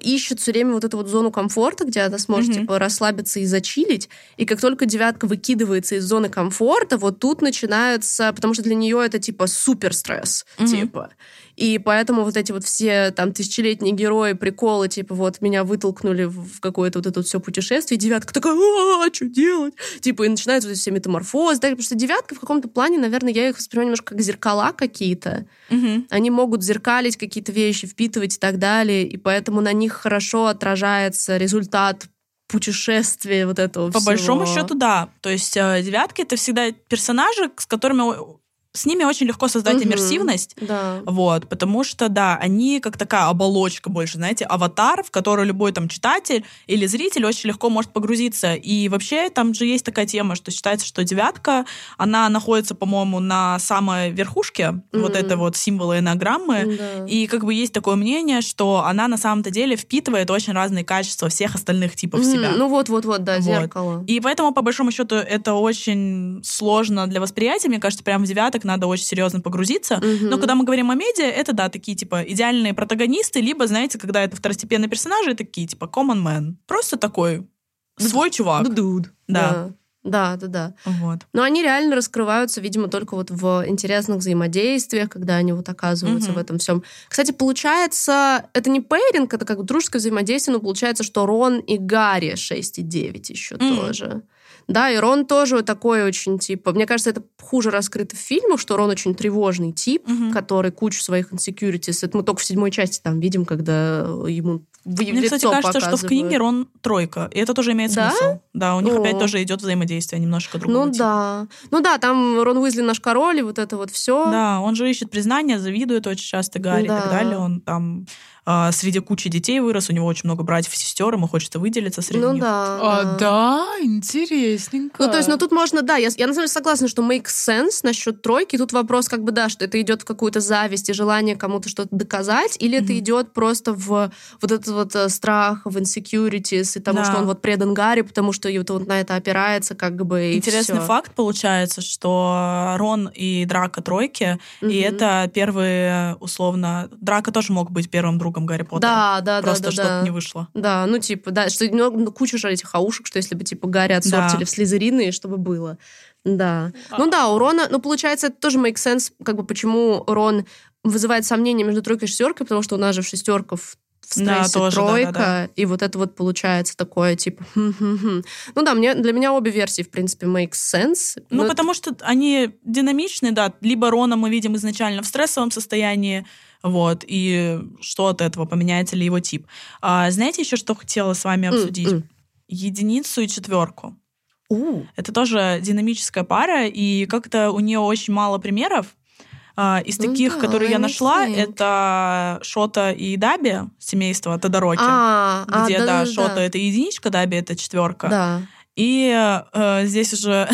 ищет все время вот эту вот зону комфорта, где она сможет Мгм. типа расслабиться и зачилить. И как только девятка выкидывается из зоны комфорта, вот тут начинается, потому что для нее это типа супер стресс, Мгм. типа. И поэтому вот эти вот все там тысячелетние герои, приколы, типа вот меня вытолкнули в какое-то вот это вот все путешествие, и девятка такая, а, что делать? Типа, и начинаются вот эти все метаморфозы, да, потому что девятка в каком-то плане, наверное, я их воспринимаю немножко как зеркала какие-то. Мгм. Они могут зеркалить какие-то вещи, впитывать и так далее, и поэтому на них хорошо отражается результат путешествия вот этого По всего. большому счету, да. То есть э, девятки это всегда персонажи, с которыми с ними очень легко создать Мгм. иммерсивность. Да. Вот, потому что, да, они как такая оболочка больше, знаете, аватар, в который любой там читатель или зритель очень легко может погрузиться. И вообще там же есть такая тема, что считается, что девятка, она находится, по-моему, на самой верхушке вот Мгм. этой вот символа энограммы. Да. И как бы есть такое мнение, что она на самом-то деле впитывает очень разные качества всех остальных типов Мгм. себя. Ну вот-вот-вот, да, Вот. зеркало. И поэтому, по большому счету, это очень сложно для восприятия. Мне кажется, прям в девяток надо очень серьезно погрузиться. Мгм. Но когда мы говорим о медиа, это, да, такие, типа, идеальные протагонисты, либо, знаете, когда это второстепенные персонажи, такие, типа, common man. Просто такой свой чувак. Дуд. Да. Да, да, да. Вот. Но они реально раскрываются, видимо, только вот в интересных взаимодействиях, когда они вот оказываются Мгм. в этом всем. Кстати, получается, это не пейринг, это как бы дружеское взаимодействие, но получается, что Рон и Гарри 6 и 9 еще Мгм. тоже. Да, и Рон тоже такой очень, типа, мне кажется, это хуже раскрыто в фильмах, что Рон очень тревожный тип, Мгм. который кучу своих insecurities. Это мы только в седьмой части там видим, когда ему в Мне, лицо кстати, кажется, что в показывают. книге Рон тройка. И это тоже имеет Да? смысл. Да, у них О. опять тоже идет взаимодействие немножко другого Ну типа. да. Ну да, там Рон Уизли наш король, и вот это вот все. Да, он же ищет признания, завидует очень часто Гарри и Да. так далее. Он там а, среди кучи детей вырос, у него очень много братьев и сестер, ему хочется выделиться среди Ну них. да. А, да, интересненько. Ну, то есть, ну тут можно, да, я, я на самом деле согласна, что makes sense насчет тройки. Тут вопрос, как бы, да, что это идет в какую-то зависть и желание кому-то что-то доказать, или это Мгм. идет просто в вот этот вот э, страх, в insecurities и тому, Да. что он вот предан Гарри, потому что и вот он на это опирается, как бы, и Интересный всё. факт получается, что Рон и Драка тройки, и Мгм. это первые, условно, Драка тоже мог быть первым другом Гарри Поттера. Да, да, Просто да, да, что-то да. не вышло. Да, ну типа, да, что много, ну, куча же этих аушек, что если бы типа Гарри отсортили Да. в Слизерины, чтобы было. Да. Ну да, у Рона, ну получается, это тоже make sense, как бы почему Рон вызывает сомнения между тройкой и шестеркой, потому что у нас же в шестерков в Да, стрессе тоже, тройка, да-да-да. и вот это вот получается такое, типа, хм-хм-хм. ну да, мне, для меня обе версии, в принципе, make sense. Ну, Но- потому что они динамичны, да. Либо Рона мы видим изначально в стрессовом состоянии, вот, и что от этого, поменяется ли его тип. А, знаете еще, что хотела с вами обсудить? М. Единицу и четверку. У, Это тоже динамическая пара, и как-то у нее очень мало примеров. А, Из Ну таких, да, которые я нашла, sense. это Шота и Даби, семейство Тодороки. А, а, где, да, да, Шота это единичка, Даби это четверка. Да. И э, здесь уже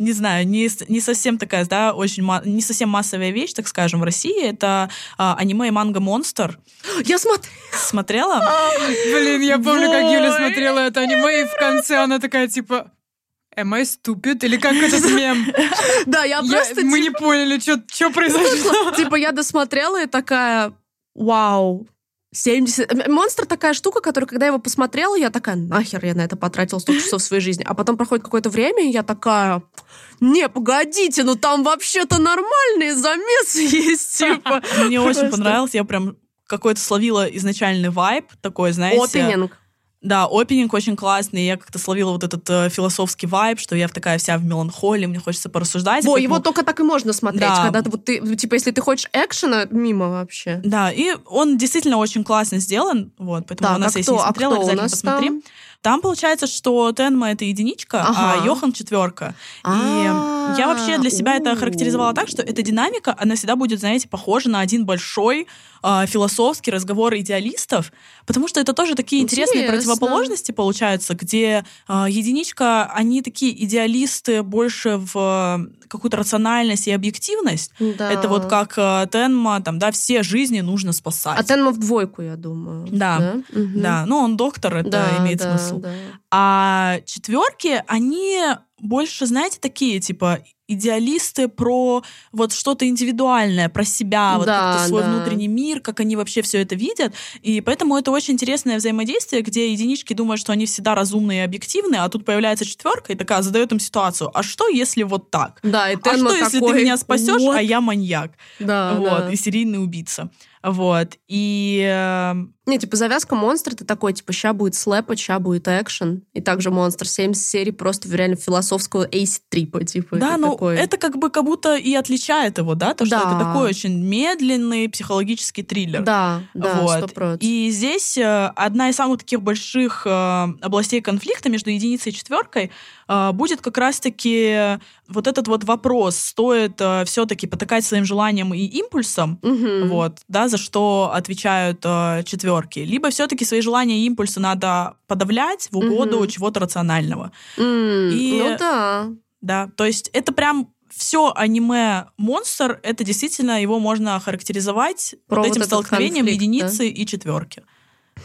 не знаю, не, не совсем такая, да, очень, не совсем массовая вещь, так скажем, в России. Это а, аниме и манга «Монстр». Я смотрела. Смотрела? Блин, я помню, как Юля смотрела это аниме, и в конце она такая, типа, Am I stupid? Или как этот мем? Да, я просто... Мы не поняли, что произошло. Типа я досмотрела и такая, вау, 70... Монстр такая штука, которую, когда я его посмотрела, я такая, нахер я на это потратила столько часов в своей жизни. А потом проходит какое-то время, и я такая, не, погодите, ну там вообще-то нормальные замесы есть, типа. Мне очень понравилось, я прям какой-то словила изначальный вайб такой, знаете... Опенинг. Да, опенинг очень классный. Я как-то словила вот этот э, философский вайб, что я такая вся в меланхолии, мне хочется порассуждать. Во, его только так и можно смотреть, да. когда ты, вот ты, типа, если ты хочешь экшена, мимо вообще. Да, и он действительно очень классно сделан, вот, поэтому да, у нас, а если кто, не смотрела, а кто обязательно посмотри. Там? Там получается, что Тенма это единичка, ага. а Йохан четверка. И я вообще для себя это характеризовала так, что эта динамика, она всегда будет, знаете, похожа на один большой э, философский разговор идеалистов, потому что это тоже такие Интересно. интересные противоположности получаются, где э, единичка, они такие идеалисты больше в какую-то рациональность и объективность. Да. Это вот как э, Тенма, там, да, все жизни нужно спасать. А Тенма в двойку, я думаю. Да, да, угу. да. ну он доктор, это да, имеет да, смысл. Да. А четверки, они больше, знаете, такие, типа, идеалисты про вот что-то индивидуальное, про себя, вот Да, как-то свой да. внутренний мир, как они вообще все это видят. И поэтому это очень интересное взаимодействие, где единички думают, что они всегда разумные и объективные, а тут появляется четверка и такая задает им ситуацию. А что, если вот так? Да, и А что, если такой, ты меня спасешь, «Вот». а я маньяк? Да, вот, да. и серийный убийца. Вот. И э, Не, типа завязка монстр, ты такой, типа, ща будет слэпа, ща будет экшен. И также монстр 70 серий просто реально философского эйс-трипа, типа. Да, это ну такой. это как бы как будто и отличает его, да, то, что Да. это такой очень медленный психологический триллер. Да, да, вот. И здесь э, одна из самых таких больших э, областей конфликта между единицей и четверкой будет как раз-таки вот этот вот вопрос, стоит все-таки потакать своим желаниям и импульсам, Мгм. вот, да, за что отвечают э, четверки. Либо все-таки свои желания и импульсы надо подавлять в угоду Мгм. чего-то рационального. И- Ну да. Да, то есть это прям все аниме монстр, это действительно его можно характеризовать Про вот вот этим этот столкновением конфликт, единицы и четверки.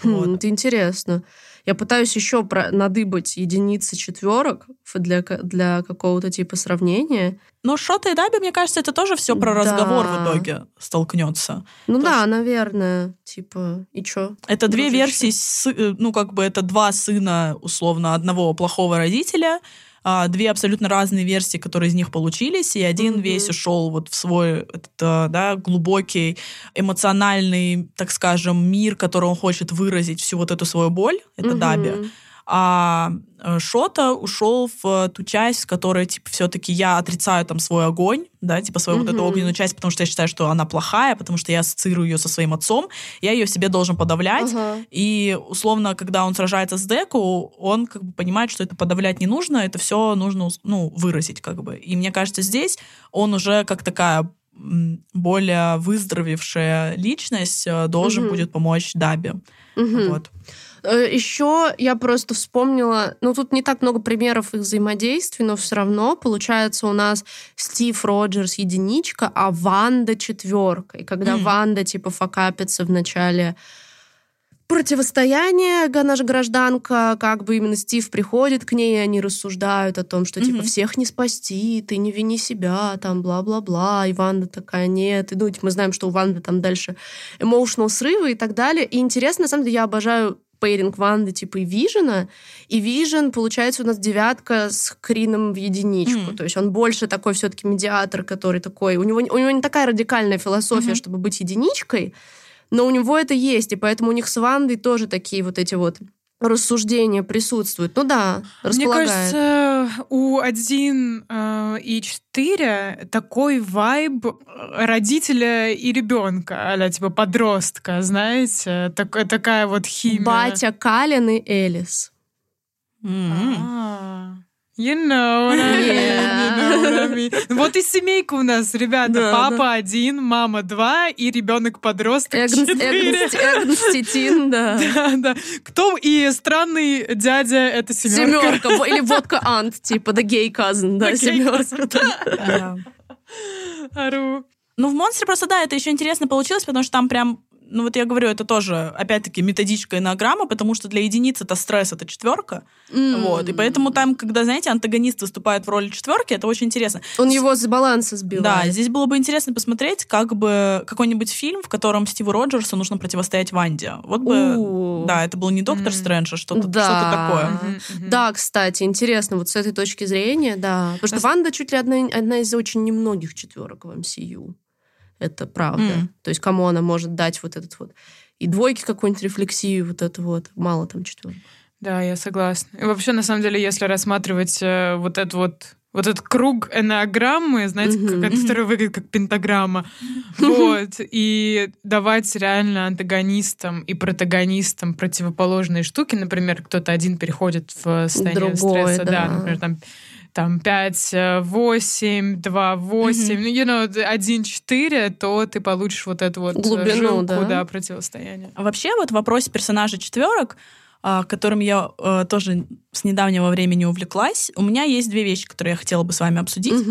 Хм, Вот. Это интересно. Я пытаюсь еще про- надыбать единицы четверок для, для какого-то типа сравнения. Но Шота и Даби, мне кажется, это тоже все про Да. разговор в итоге столкнется. Ну Тоже. да, наверное. Типа, и чё? Это две версии, э, ну как бы это два сына, условно, одного плохого родителя, а, две абсолютно разные версии, которые из них получились, и один Мгм. весь ушел вот в свой этот, а, да, глубокий эмоциональный, так скажем, мир, который он хочет выразить всю вот эту свою боль, это Мгм. Даби. А э, Шота ушел в ту часть, в которой, типа, все-таки я отрицаю там свой огонь, да, типа, свою вот эту огненную часть, потому что я считаю, что она плохая, потому что я ассоциирую ее со своим отцом, я ее в себе должен подавлять, Ага. и условно, когда он сражается с Деку, он как бы понимает, что это подавлять не нужно, это все нужно ну, выразить как бы. И мне кажется, здесь он уже как такая более выздоровевшая личность э, должен Мгм. будет помочь Даби. Мгм. Вот. Еще я просто вспомнила, ну тут не так много примеров их взаимодействий, но все равно получается у нас Стив Роджерс единичка, а Ванда четверка. И когда М. Ванда типа факапится в начале противостояния, она же гражданка, как бы именно Стив приходит к ней, и они рассуждают о том, что типа Мгм. всех не спасти, ты не вини себя, там бла-бла-бла, и Ванда такая, нет, и ну, мы знаем, что у Ванды там дальше emotional срывы и так далее. И интересно, на самом деле, я обожаю пейринг Ванды типа и Вижена, и Вижен, получается, у нас девятка с Крином в единичку. Мгм. То есть он больше такой все-таки медиатор, который такой... У него, у него не такая радикальная философия, Мгм. чтобы быть единичкой, но у него это есть, и поэтому у них с Вандой тоже такие вот эти вот рассуждения присутствуют. Ну да, Мне располагает. кажется, у 1 э, и 4 такой вайб родителя и ребенка, а типа подростка, знаете, так, такая вот химия. Батя Калин и Элис. М. А, You know what I mean, Yeah. you know what I mean. Вот и семейка у нас, ребята. Да, Папа один, мама два и ребенок подросток Эгнс, четыре. Эгнс- Эгнс Титин, да. Да, да. Кто и странный дядя это семерка. Семерка. Или водка Ант, типа The Gay Cousin, да, The семерка. Да. Ару. Ну, в «Монстре» просто, да, это еще интересно получилось, потому что там прям ну вот я говорю, это тоже, опять-таки, методичка энограмма, потому что для единиц это стресс, это четверка. М. Вот. И поэтому там, когда, знаете, антагонист выступает в роли четверки, это очень интересно. Он его с баланса сбивает. Да, здесь было бы интересно посмотреть, как бы какой-нибудь фильм, в котором Стиву Роджерсу нужно противостоять Ванде. Вот бы, У. да, это был не Доктор Мгм. Стрэндж, а что-то Да. что-то такое. Мгм. Да, кстати, интересно, вот с этой точки зрения, да. Потому что Ванда чуть ли одна, одна из очень немногих четверок в MCU. Это правда. М. То есть кому она может дать вот этот вот и двойки какую-нибудь рефлексию, вот это вот. Мало там четверок. Да, я согласна. И вообще, на самом деле, если рассматривать э, вот этот вот вот этот круг энеограммы, знаете, Мгм. как, который выглядит как пентаграмма, вот, и давать реально антагонистам и протагонистам противоположные штуки, например, кто-то один переходит в состояние Другой, стресса, да, да. например, там там 5, 8, 2, 8, Мгм. ну, you know, 1, 4, то ты получишь вот эту вот э, Глубину, жилку, да. да, противостояние. А Вообще, вот в вопросе персонажа четверок, а, которым я э, тоже с недавнего времени увлеклась, у меня есть две вещи, которые я хотела бы с вами обсудить.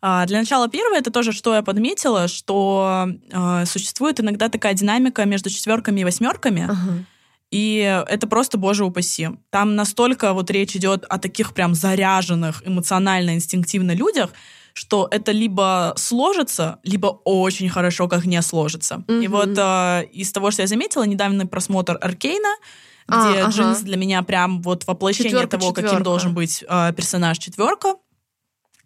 А, Для начала первое, это тоже, что я подметила, что э, существует иногда такая динамика между четверками и восьмерками, Ага. И это просто, боже упаси. Там настолько вот речь идет о таких прям заряженных эмоционально, инстинктивно людях, что это либо сложится, либо очень хорошо как не сложится. И Мгм. вот э, из того, что я заметила, недавний просмотр Аркейна, А, где ага. Джинс для меня прям вот воплощение Четвёрка, того, каким четвёрка. должен быть э, персонаж четверка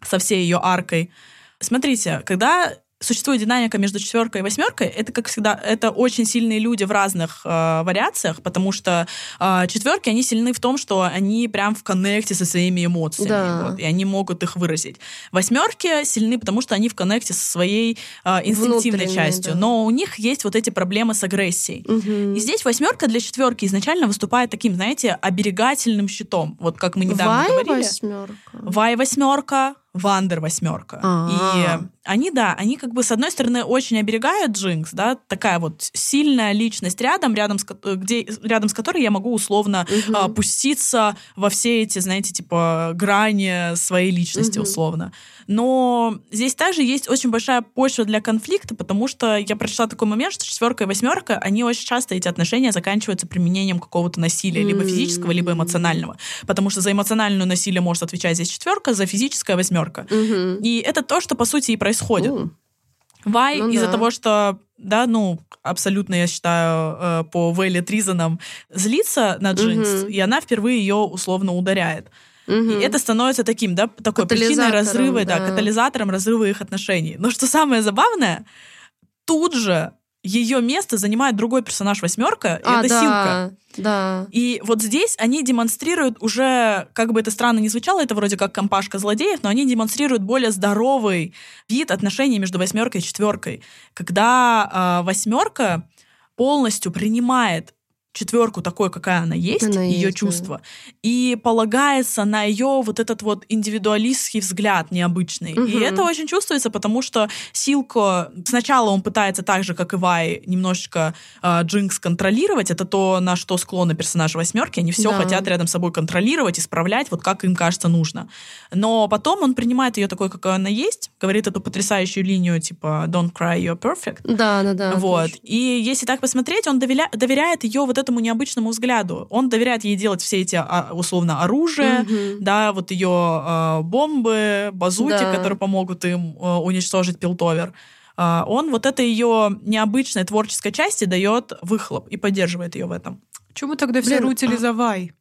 со всей ее аркой. Смотрите, когда существует динамика между четверкой и восьмеркой, это, как всегда, это очень сильные люди в разных э, вариациях, потому что э, четверки, они сильны в том, что они прям в коннекте со своими эмоциями, Да. вот, и они могут их выразить. Восьмерки сильны, потому что они в коннекте со своей э, инстинктивной Внутренней, частью, да. но у них есть вот эти проблемы с агрессией. Мгм. И здесь восьмерка для четверки изначально выступает таким, знаете, оберегательным щитом. Вот как мы недавно Вай говорили. восьмерка. Вай восьмерка, Вандер восьмерка. А. И они, да, они как бы с одной стороны очень оберегают Джинкс, да, такая вот сильная личность рядом, рядом с, где, рядом с которой я могу условно Мгм. а, пуститься во все эти, знаете, типа грани своей личности Мгм. условно. Но здесь также есть очень большая почва для конфликта, потому что я прочла такой момент, что четверка и восьмерка, они очень часто эти отношения заканчиваются применением какого-то насилия, либо физического, либо эмоционального. Потому что за эмоциональное насилие может отвечать здесь четверка, за физическое восьмерка. Мгм. И это то, что по сути и происходит. У. Вай Ну из-за да. того, что, да, ну, абсолютно, я считаю, э, по Вейле Тризонам, злится на Джинкс, Мгм. и она впервые ее условно ударяет. Мгм. И это становится таким, да, такой причиной разрыва, да. да. катализатором разрыва их отношений. Но что самое забавное, тут же ее место занимает другой персонаж восьмерка, А, это да, Силка. Да. И вот здесь они демонстрируют уже, как бы это странно ни звучало, это вроде как компашка злодеев, но они демонстрируют более здоровый вид отношений между восьмеркой и четверкой. Когда а, восьмерка полностью принимает четверку такой, какая она есть, Она ее есть, да. чувства, и полагается на ее вот этот вот индивидуалистский взгляд необычный. И Мгм. это очень чувствуется, потому что Силко сначала он пытается так же, как и Вай, немножечко а, Джинкс контролировать. Это то, на что склонны персонажи восьмерки. Они все Да. хотят рядом с собой контролировать, исправлять, вот как им кажется нужно. Но потом он принимает ее такой, какая она есть, говорит эту потрясающую линию типа «Don't cry, you're perfect». Да, да, да. Вот. точно. И если так посмотреть, он доверя- доверяет ее вот этому необычному взгляду. Он доверяет ей делать все эти, а, условно, оружие, Мгм. да, вот ее а, бомбы, базуки, Да. которые помогут им а, уничтожить Пилтовер. А, он вот это ее необычной творческой части дает выхлоп и поддерживает ее в этом. Чему тогда все Блин, рутили а- за Вай?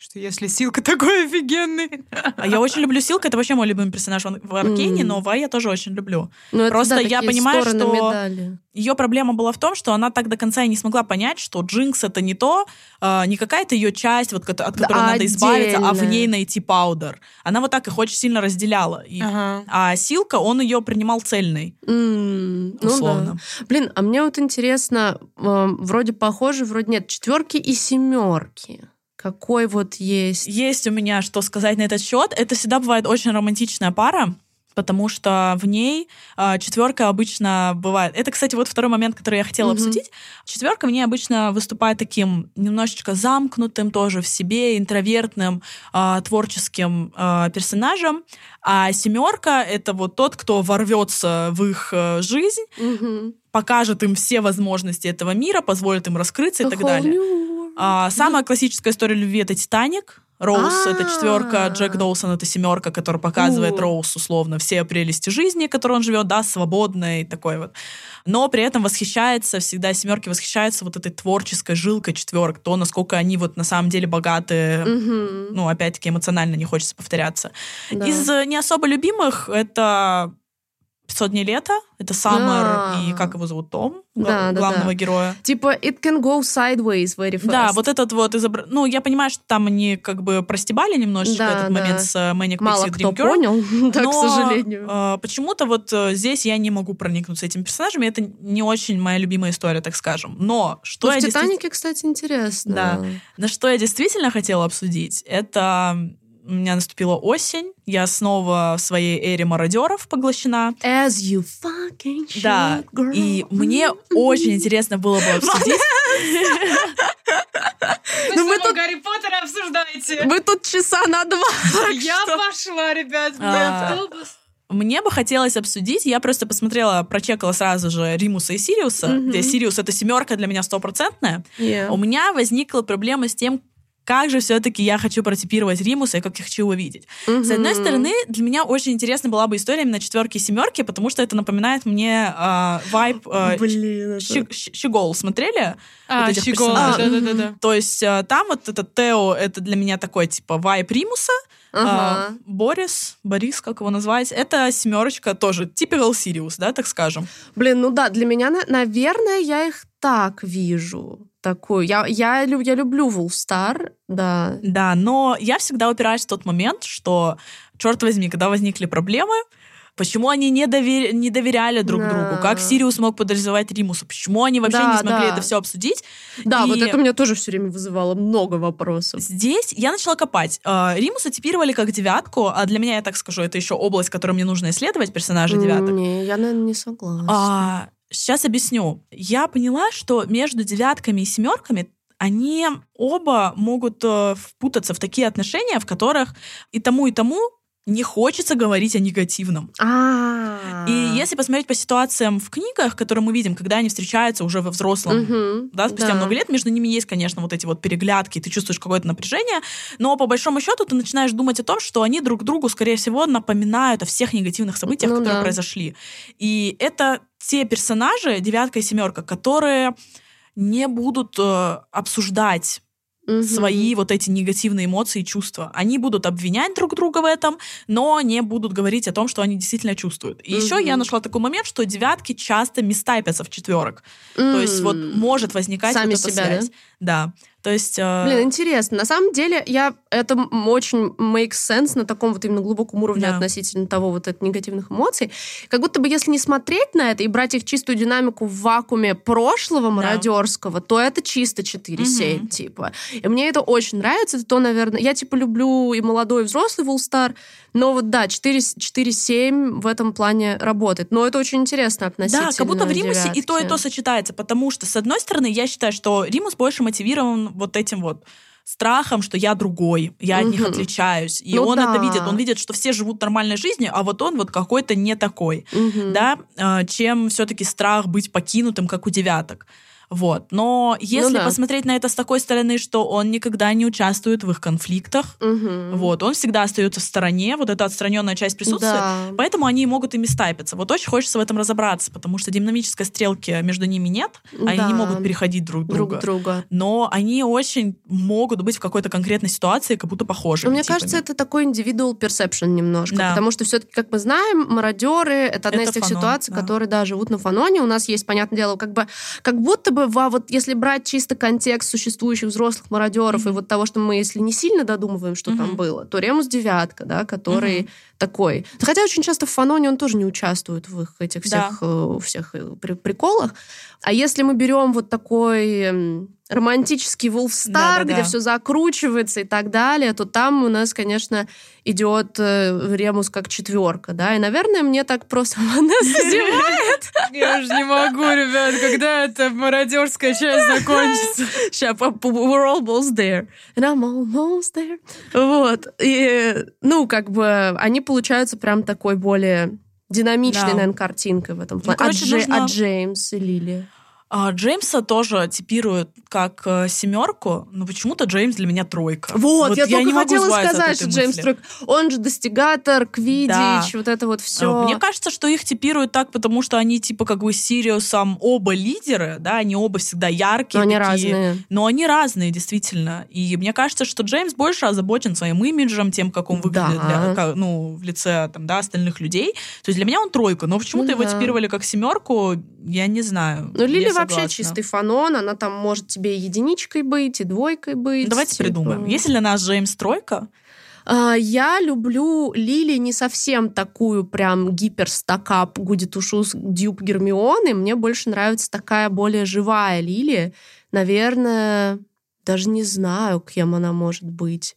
Что если Силка такой офигенный? А я очень люблю Силка, это вообще мой любимый персонаж он в Аркейне, Мгм. но Вай я тоже очень люблю. Ну, это, Просто да, я понимаю, что- медали. Ее проблема была в том, что она так до конца и не смогла понять, что Джинкс это не то, а, не какая-то ее часть, вот, от Да, которой надо избавиться, а в ней найти паудер. Она вот так их очень сильно разделяла. И- Ага. А Силка, он ее принимал цельной, М, ну да. условно. Блин, а мне вот интересно, вроде похоже, вроде нет, четверки и семерки. Какой вот есть? Есть у меня что сказать на этот счет. Это всегда бывает очень романтичная пара потому что в ней э, четверка обычно бывает. Это, кстати, вот второй момент, который я хотела mm-hmm. обсудить. Четверка в ней обычно выступает таким немножечко замкнутым, тоже в себе, интровертным, э, творческим э, персонажем. А семерка это вот тот, кто ворвется в их э, жизнь, mm-hmm. покажет им все возможности этого мира, позволит им раскрыться и так далее. А, самая классическая история любви это Титаник. Роуз — это четверка, Джек Доусон — это семерка, который показывает Роуз условно все прелести жизни, которой он живет, да, свободной такой вот. Но при этом восхищается, всегда семерки восхищаются вот этой творческой жилкой четверок, то, насколько они вот на самом деле богаты, ну, опять-таки, эмоционально не хочется повторяться. Из не особо любимых это 500 дней лета, это Саммер да. и как его зовут, Том, да, главного да, да. героя. Типа it can go sideways very fast. Да, вот этот вот изобр... Ну, я понимаю, что там они как бы простебали немножечко да, этот да. момент с э, Manic Мало Pixie кто Dream Girl. понял, да, но, к сожалению. Э, почему-то вот э, здесь я не могу проникнуться этим персонажем, это не очень моя любимая история, так скажем. Но что ну, я в «Титанике», действительно... кстати, интересно. Да. На что я действительно хотела обсудить, это у меня наступила осень, я снова в своей эре мародеров поглощена. As you fucking should, Да, girl. и мне очень интересно было бы обсудить. Ну вы тут Гарри Поттера обсуждаете. Вы тут часа на два. Я пошла, ребят, в автобус. Мне бы хотелось обсудить, я просто посмотрела, прочекала сразу же Римуса и Сириуса, mm-hmm. где Сириус это семерка для меня стопроцентная. Yeah. У меня возникла проблема с тем, как же все-таки я хочу протипировать Римуса и как я хочу его видеть. Угу. С одной стороны, для меня очень интересна была бы история именно четверки и семерки, потому что это напоминает мне э, вайб э, Блин, Щегол. Смотрели? А, вот Щегол, да-да-да. То есть э, там вот этот Тео, это для меня такой типа вайб Римуса, Ага. А, Борис, Борис, как его назвать, это семерочка тоже, typical Сириус, да, так скажем. Блин, ну да, для меня, наверное, я их так вижу такую. Я, я, я люблю Wolfstar, да. Да, но я всегда упираюсь в тот момент, что, черт возьми, когда возникли проблемы, Почему они не, довер... не доверяли друг да. другу? Как Сириус мог подозревать Римуса? Почему они вообще да, не смогли да. это все обсудить? Да, и... вот это меня тоже все время вызывало много вопросов. Здесь я начала копать. А, Римуса типировали как девятку, а для меня, я так скажу, это еще область, которую мне нужно исследовать, персонажа девяток. Не, я, наверное, не согласна. А, сейчас объясню. Я поняла, что между девятками и семерками они оба могут э, впутаться в такие отношения, в которых и тому, и тому не хочется говорить о негативном. А. И если посмотреть по ситуациям в книгах, которые мы видим, когда они встречаются уже во взрослом, да, спустя много лет, между ними есть, конечно, вот эти вот переглядки, ты чувствуешь какое-то напряжение, но по большому счету ты начинаешь думать о том, что они друг другу, скорее всего, напоминают о всех негативных событиях, ну, которые произошли. И это те персонажи, девятка и семерка, которые не будут э, обсуждать угу. свои вот эти негативные эмоции и чувства. Они будут обвинять друг друга в этом, но не будут говорить о том, что они действительно чувствуют. И угу. еще я нашла такой момент, что девятки часто мистайпятся в четверок. Mm. То есть вот может возникать Сами вот эта себя, связь. Да? Да. То есть... Э... Блин, интересно. На самом деле, я это очень makes sense на таком вот именно глубоком уровне да. относительно того вот этих негативных эмоций. Как будто бы если не смотреть на это и брать их чистую динамику в вакууме прошлого мародерского, да. то это чисто 4-7, угу. типа. И мне это очень нравится. Это то, наверное... Я, типа, люблю и молодой, и взрослый Вулстар, но вот, да, 4-7 в этом плане работает. Но это очень интересно относительно Да, как будто в Римусе девятки. и то, и то сочетается, потому что, с одной стороны, я считаю, что Римус больше мотивирован вот этим вот страхом, что я другой, я угу. от них отличаюсь. И ну он да. это видит. Он видит, что все живут нормальной жизнью, а вот он вот какой-то не такой. Угу. Да? А, чем все-таки страх быть покинутым, как у девяток. Вот. Но если ну, да. посмотреть на это с такой стороны, что он никогда не участвует в их конфликтах, угу. вот, он всегда остается в стороне, вот эта отстраненная часть присутствия, да. поэтому они могут ими стайпиться. Вот очень хочется в этом разобраться, потому что динамической стрелки между ними нет, да. они могут переходить друг друга. Друг друга. Но они очень могут быть в какой-то конкретной ситуации как будто похожи. Мне типами. кажется, это такой individual perception немножко, да. потому что все-таки, как мы знаем, мародеры это одна это из тех фанон, ситуаций, да. которые да, живут на фаноне. У нас есть, понятное дело, как бы как будто бы бы, а вот если брать чисто контекст существующих взрослых мародеров mm-hmm. и вот того, что мы, если не сильно додумываем, что mm-hmm. там было, то Ремус девятка, да, который mm-hmm. Такой. Хотя очень часто в фаноне он тоже не участвует в их этих всех, да. э, всех э, приколах. А если мы берем вот такой романтический Да-да-да. где все закручивается и так далее, то там у нас, конечно, идет э, Ремус как четверка, да, и, наверное, мне так просто Ванесса зевает. Я уже не могу, ребят, когда эта мародерская часть закончится. Сейчас, we're almost there. And I'm almost there. Вот. И, ну, как бы, они получаются прям такой более динамичной, Да. наверное, картинкой в этом плане. а, короче, Джей- нужно- а Джеймс и Лили? А, Джеймса тоже типируют как э, семерку, но почему-то Джеймс для меня тройка. Вот, я, только не хотела сказать, что Джеймс мысли. Тройк, он же достигатор, квидич, Да. вот это вот А, все. Мне кажется, что их типируют так, потому что они типа как бы Сириусом оба лидеры, да, они оба всегда яркие. Но они такие. разные. Но они разные, действительно. И мне кажется, что Джеймс больше озабочен своим имиджем, тем, как он выглядит Да. для- как, ну, в лице там, да, остальных людей. То есть для меня он тройка, но почему-то Ну его да. типировали как семерку, я не знаю. Ну, Лили вообще чистый фанон, она там может тебе и единичкой быть, и двойкой быть. Давайте типа. придумаем. Если для нас Джеймс тройка, А, Я люблю Лили не совсем такую прям гиперстакап Гудит Ушус Дюб Гермионы. Мне больше нравится такая более живая Лили. Наверное, даже не знаю, кем она может быть.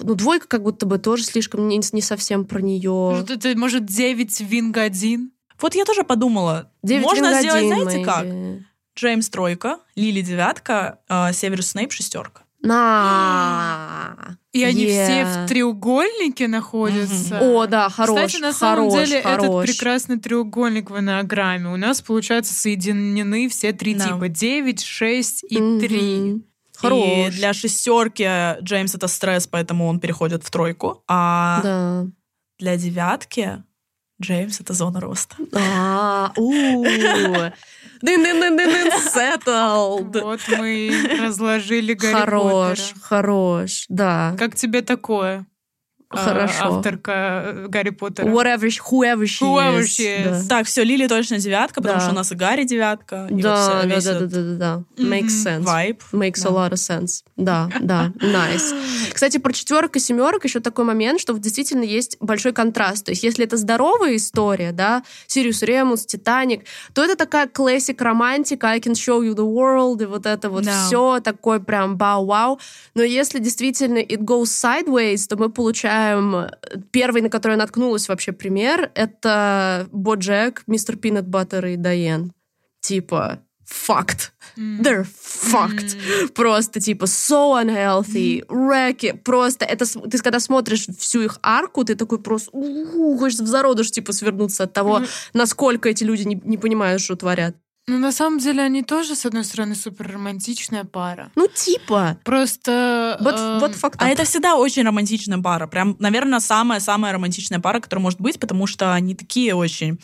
Ну, двойка как будто бы тоже слишком не, не совсем про нее. Может, это, может, 9 Винг 1? Вот я тоже подумала, можно сделать, знаете как? Джеймс тройка, Лили девятка, э, Северус Снейп шестерка. На. И они Yeah. все в треугольнике находятся. О, да, хорош, Кстати, на самом хорош, деле этот хорош. прекрасный треугольник в энеограмме у нас, получается, соединены все три Да. типа. 9, 6 и. 3. Хорош. И для шестерки Джеймс это стресс, поэтому он переходит в тройку. А Да. для девятки Джеймс это зона роста. А, у. Дын-дын-дын-дын-дын, settled. Вот мы разложили Гарри Хорош, хорош, да. Как тебе такое? А, Хорошо. Авторка э, Гарри Поттера. Whatever, she- whoever she Whoever is. she is. Да. Так, все, Лили точно девятка, потому Да. что у нас и Гарри девятка. и Да, вот да, да, да, да, да, да. Makes sense. Вайб. Makes Да. a lot of sense. Да, да, nice. Кстати, про четверок и семерок еще такой момент, что действительно есть большой контраст. То есть, если это здоровая история, да, Сириус Ремус, Титаник, то это такая классик романтика, I can show you the world, и вот это вот Да. все такое прям бау-вау. Но если действительно it goes sideways, то мы получаем э, первый, на который я наткнулась вообще пример, это Боджек, Мистер Пинат Баттер и Дайен. Типа, факт. They're fucked. Просто типа so unhealthy, wrecky. Просто это ты когда смотришь всю их арку, ты такой просто «У-у-у», хочешь в зародыш типа свернуться от того, насколько эти люди не, не понимают, что творят. Ну, на самом деле, они тоже, с одной стороны, супер романтичная пара. Ну типа. Просто... Вот, эм, вот факт. А это всегда очень романтичная пара. Прям, наверное, самая-самая романтичная пара, которая может быть, потому что они такие очень...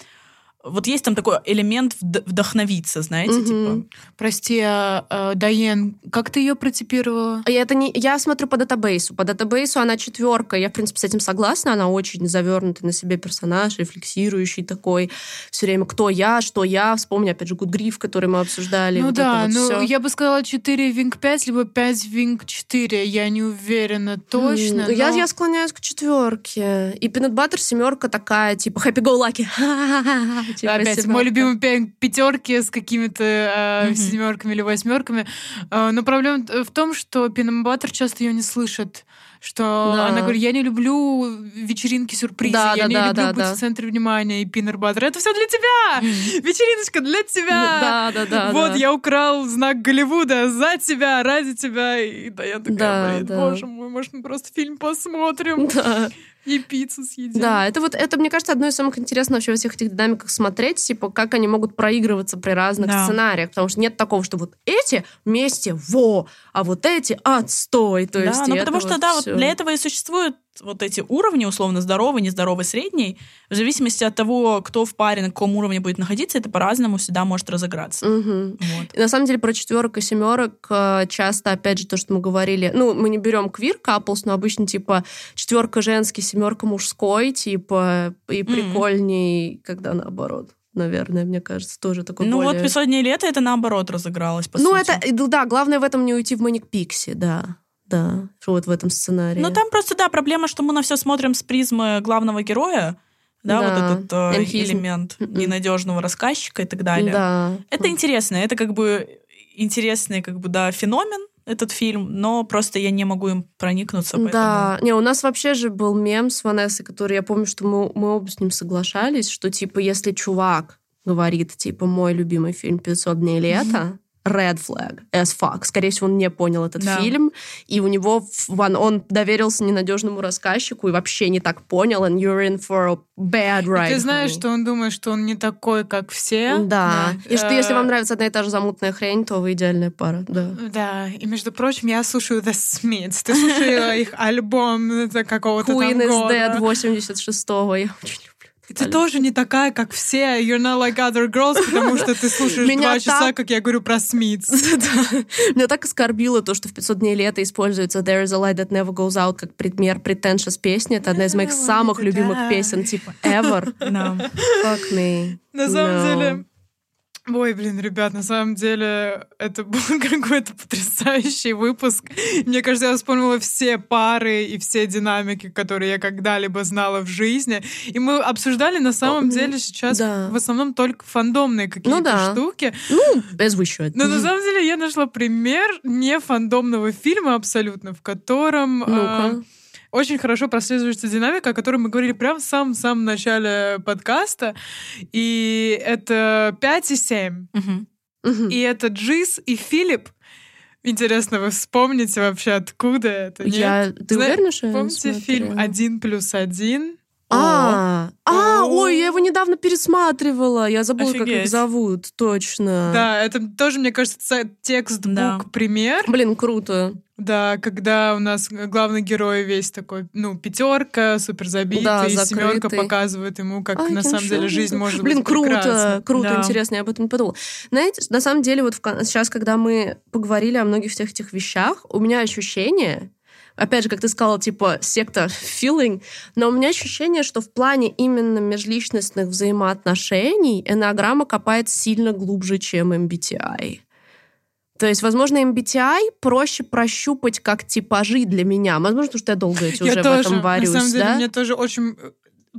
Вот есть там такой элемент вд- вдохновиться, знаете, Мгм. типа. Прости, а, а, Дайен, как ты ее протипировала? Я, это не, я смотрю по датабейсу. По датабейсу она четверка. Я, в принципе, с этим согласна. Она очень завернутый на себе персонаж, рефлексирующий такой. Все время кто я, что я. Вспомни, опять же, Гудгриф, который мы обсуждали. ну вот да, вот ну всё. я бы сказала 4 Винг 5, либо 5 Винг 4. Я не уверена точно. Я, но- я склоняюсь к четверке. И Peanut Butter семерка такая, типа, happy go lucky. Типа Опять мой любимый пятерки с какими-то э, Мгм. семерками или восьмерками. Э, но проблема в том, что Пинам Баттер часто ее не слышит. Что Да. она говорит, я не люблю вечеринки сюрпризы, Да, я да, не да, люблю да, быть да. в центре внимания. И Пинер Баттер, это все для тебя! Вечериночка для тебя! Да, да, да. вот да. я украл знак Голливуда за тебя, ради тебя. И да, я такая, Да, блин, да. боже мой, может, мы просто фильм посмотрим Да. И пиццу съедим. Да, это вот, это, мне кажется, одно из самых интересных вообще во всех этих динамиках смотреть, типа, как они могут проигрываться при разных Да. сценариях, потому что нет такого, что вот эти вместе во, а вот эти отстой, то да, есть ну потому что, да, вот всё. для этого и существуют вот эти уровни, условно, здоровый, нездоровый, средний. В зависимости от того, кто в паре, на каком уровне будет находиться, это по-разному всегда может разыграться. Мгм. Вот. На самом деле про четверок и семерок э, часто, опять же, то, что мы говорили, ну, мы не берем квир каплс, но обычно, типа, четверка женский, семерка мужской, типа, и прикольней, когда наоборот. Наверное, мне кажется, тоже такой Ну более... вот «Бессоннее лето» это наоборот разыгралось, по ну, сути. это, да, главное в этом не уйти в Маник Пикси, да. Да, вот в этом сценарии. Ну, там просто, да, проблема, что мы на все смотрим с призмы главного героя, да, Да, вот этот э, энхизм. элемент Мгм. ненадежного рассказчика и так далее. Да. Это интересно, это как бы интересный, как бы, да, феномен, этот фильм, но просто я не могу им проникнуться. Поэтому... Да, не, у нас вообще же был мем с Ванессой, который я помню, что мы, мы оба с ним соглашались, что типа если чувак говорит, типа, мой любимый фильм «500 дней лета», red flag as fuck. Скорее всего, он не понял этот Да. фильм, и у него он, он доверился ненадежному рассказчику и вообще не так понял, and you're in for a bad ride. Ты знаешь, honey. что он думает, что он не такой, как все. Да. И что если Э, вам нравится одна и та же замутная хрень, то вы идеальная пара. Да. Да, и между прочим, я слушаю The Smiths. Ты слушала их альбом какого-то Queen там is года. Dead 86-го. Я очень ты тоже не такая, как все. You're not like other girls, потому что ты слушаешь Меня два часа, как я говорю про Смитс. Меня так оскорбило то, что в 500 дней лета используется There is a light that never goes out как пример pretentious песни. Это одна из моих самых любимых песен, типа, ever. Да. Fuck me. На самом No. деле... Ой, блин, ребят, на самом деле это был какой-то потрясающий выпуск. Мне кажется, я вспомнила все пары и все динамики, которые я когда-либо знала в жизни. И мы обсуждали на самом О, деле сейчас да. в основном только фандомные какие-то да. штуки. Ну, we should. Но на самом деле я нашла пример не фандомного фильма абсолютно, в котором а, Ну-ка. Очень хорошо прослеживается динамика, о которой мы говорили прямо в самом-самом начале подкаста. И это 5 и 7. Мгм. Мгм. И это Джиз и Филипп. Интересно, вы вспомните вообще, откуда это? нет? Я... Ты Зна- уверена, что я Помните смотрела? фильм «Один плюс один»? А, а, ой, я его недавно пересматривала. Я забыла, как их зовут. Точно. Да, это тоже, мне кажется, текстбук пример. Блин, круто. Да, когда у нас главный герой весь такой, ну, пятерка, супер забитый, Да, и семерка показывает ему, как I на самом деле жизнь может Блин, быть круто, прекрасна. круто, Да. интересно, я об этом не подумала. Знаете, на самом деле, вот в сейчас, когда мы поговорили о многих всех этих вещах, у меня ощущение, опять же, как ты сказала, типа, секта feeling, но у меня ощущение, что в плане именно межличностных взаимоотношений энеограмма копает сильно глубже, чем MBTI. То есть, возможно, MBTI проще прощупать как типажи для меня. Возможно, потому что я долго эти Я уже тоже, в этом варюсь, на самом деле, да? мне тоже очень э,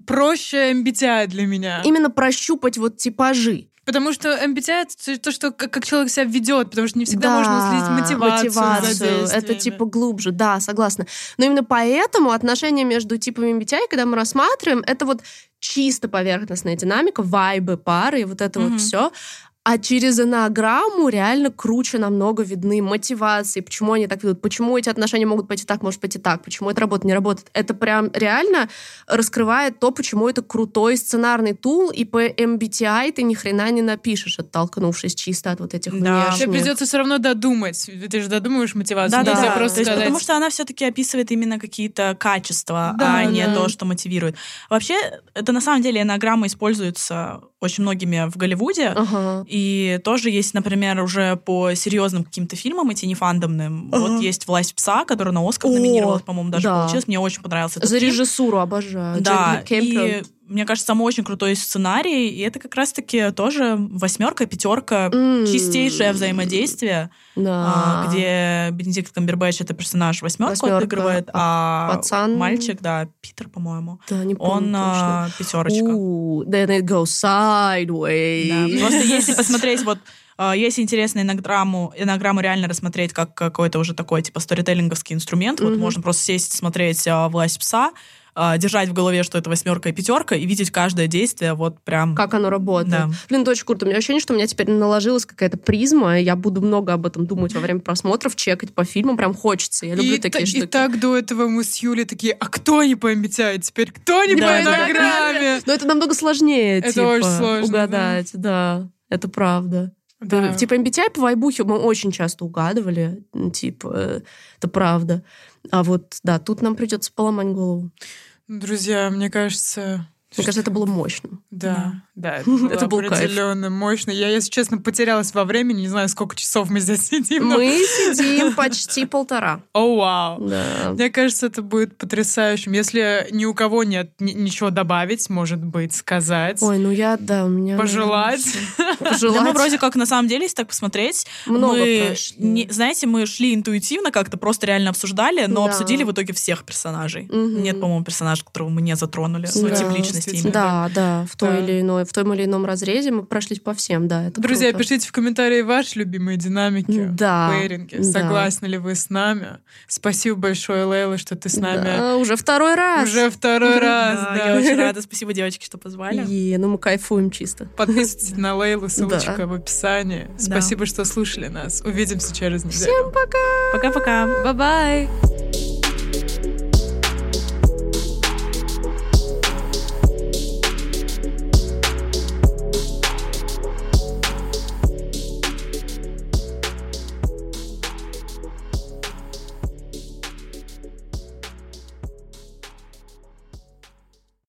проще MBTI для меня. Именно прощупать вот типажи. Потому что MBTI — это то, что как, как человек себя ведет, потому что не всегда Да, можно следить мотивацию, мотивацию. Это типа глубже, да, согласна. Но именно поэтому отношения между типами MBTI, когда мы рассматриваем, это вот чисто поверхностная динамика, вайбы пары и вот это Мгм. вот все. А через энеограмму реально круче намного видны мотивации, почему они так ведут, почему эти отношения могут пойти так, может пойти так, почему это работает, не работает. Это прям реально раскрывает то, почему это крутой сценарный тул, и по MBTI ты ни хрена не напишешь, оттолкнувшись чисто от вот этих Да. Тебе внешних. придется все равно додумать. Ты же додумываешь мотивацию. Да, да, да. просто То есть, сказать. потому что она все-таки описывает именно какие-то качества, Да, а не да. то, что мотивирует. Вообще, это на самом деле энеограмма используется очень многими в Голливуде. Ага. И тоже есть, например, уже по серьезным каким-то фильмам, эти не фандомным. Ага. Вот есть «Власть пса», которая на Оскар номинировалась, по-моему, даже да. получилась. Мне очень понравился этот За фильм. режиссуру обожаю. Да, и. Мне кажется, там очень крутой сценарий, и это как раз-таки тоже восьмерка, пятерка, М. чистейшее взаимодействие, Да. а, где Бенедикт Камбербэтч это персонаж восьмерку Восьмерка, отыгрывает, а пацан- мальчик, да, Питер, по-моему, Да, не помню он точно. а, пятерочка. Ooh, then it goes sideways. Да, Просто если посмотреть вот а, если интересно эннеаграмму, эннеаграмму реально рассмотреть как какой-то уже такой, типа, сторителлинговский инструмент, вот Мгм. можно просто сесть, смотреть а, «Власть пса», а, держать в голове, что это восьмерка и пятерка, и видеть каждое действие вот прям... Как оно работает. Да. Блин, это очень круто. У меня ощущение, что у меня теперь наложилась какая-то призма, и я буду много об этом думать во время просмотров, чекать по фильмам. Прям хочется. Я люблю и, такие та- штуки. и так до этого мы с Юлей такие, а кто не по MBTI теперь? Кто не Да, по да, да. Но это намного сложнее, Это типа, очень сложно, угадать. Да. это правда. Да. Типа MBTI по вайбухе мы очень часто угадывали. Типа, э, это правда. А вот, да, тут нам придется поломать голову. Друзья, мне кажется, Мне кажется, это было мощно. да, да, это было Это был кайф. определенно мощно. Я, если честно, потерялась во времени, не знаю, сколько часов мы здесь сидим. но- Мы сидим почти полтора. О, вау. Да. Мне кажется, это будет потрясающим. Если ни у кого нет ни- ничего добавить, может быть, сказать, Ой, ну я, да, у меня... пожелать. Пожелать. Да мы вроде как, на самом деле, если так посмотреть, Много мы, не- знаете, мы шли интуитивно как-то, просто реально обсуждали, но Да. обсудили в итоге всех персонажей. Мгм. Нет, по-моему, персонажа, которого мы не затронули. Ну, Да, тип личности. Стиме. Да, да, в той Да. или иной, в том или ином разрезе мы прошлись по всем, да, это Друзья, круто. пишите в комментарии ваши любимые динамики, Да, пейринги. да. Согласны ли вы с нами? Спасибо большое, Лейла, что ты с нами Да, уже второй раз. уже второй раз. Да, да. Я очень рада. Спасибо, девочки, что позвали. И, ну мы кайфуем чисто. Подписывайтесь на Лейлу, ссылочка Да. в описании. Спасибо, что слушали нас. Увидимся через неделю. Всем пока! Пока-пока. Bye-bye!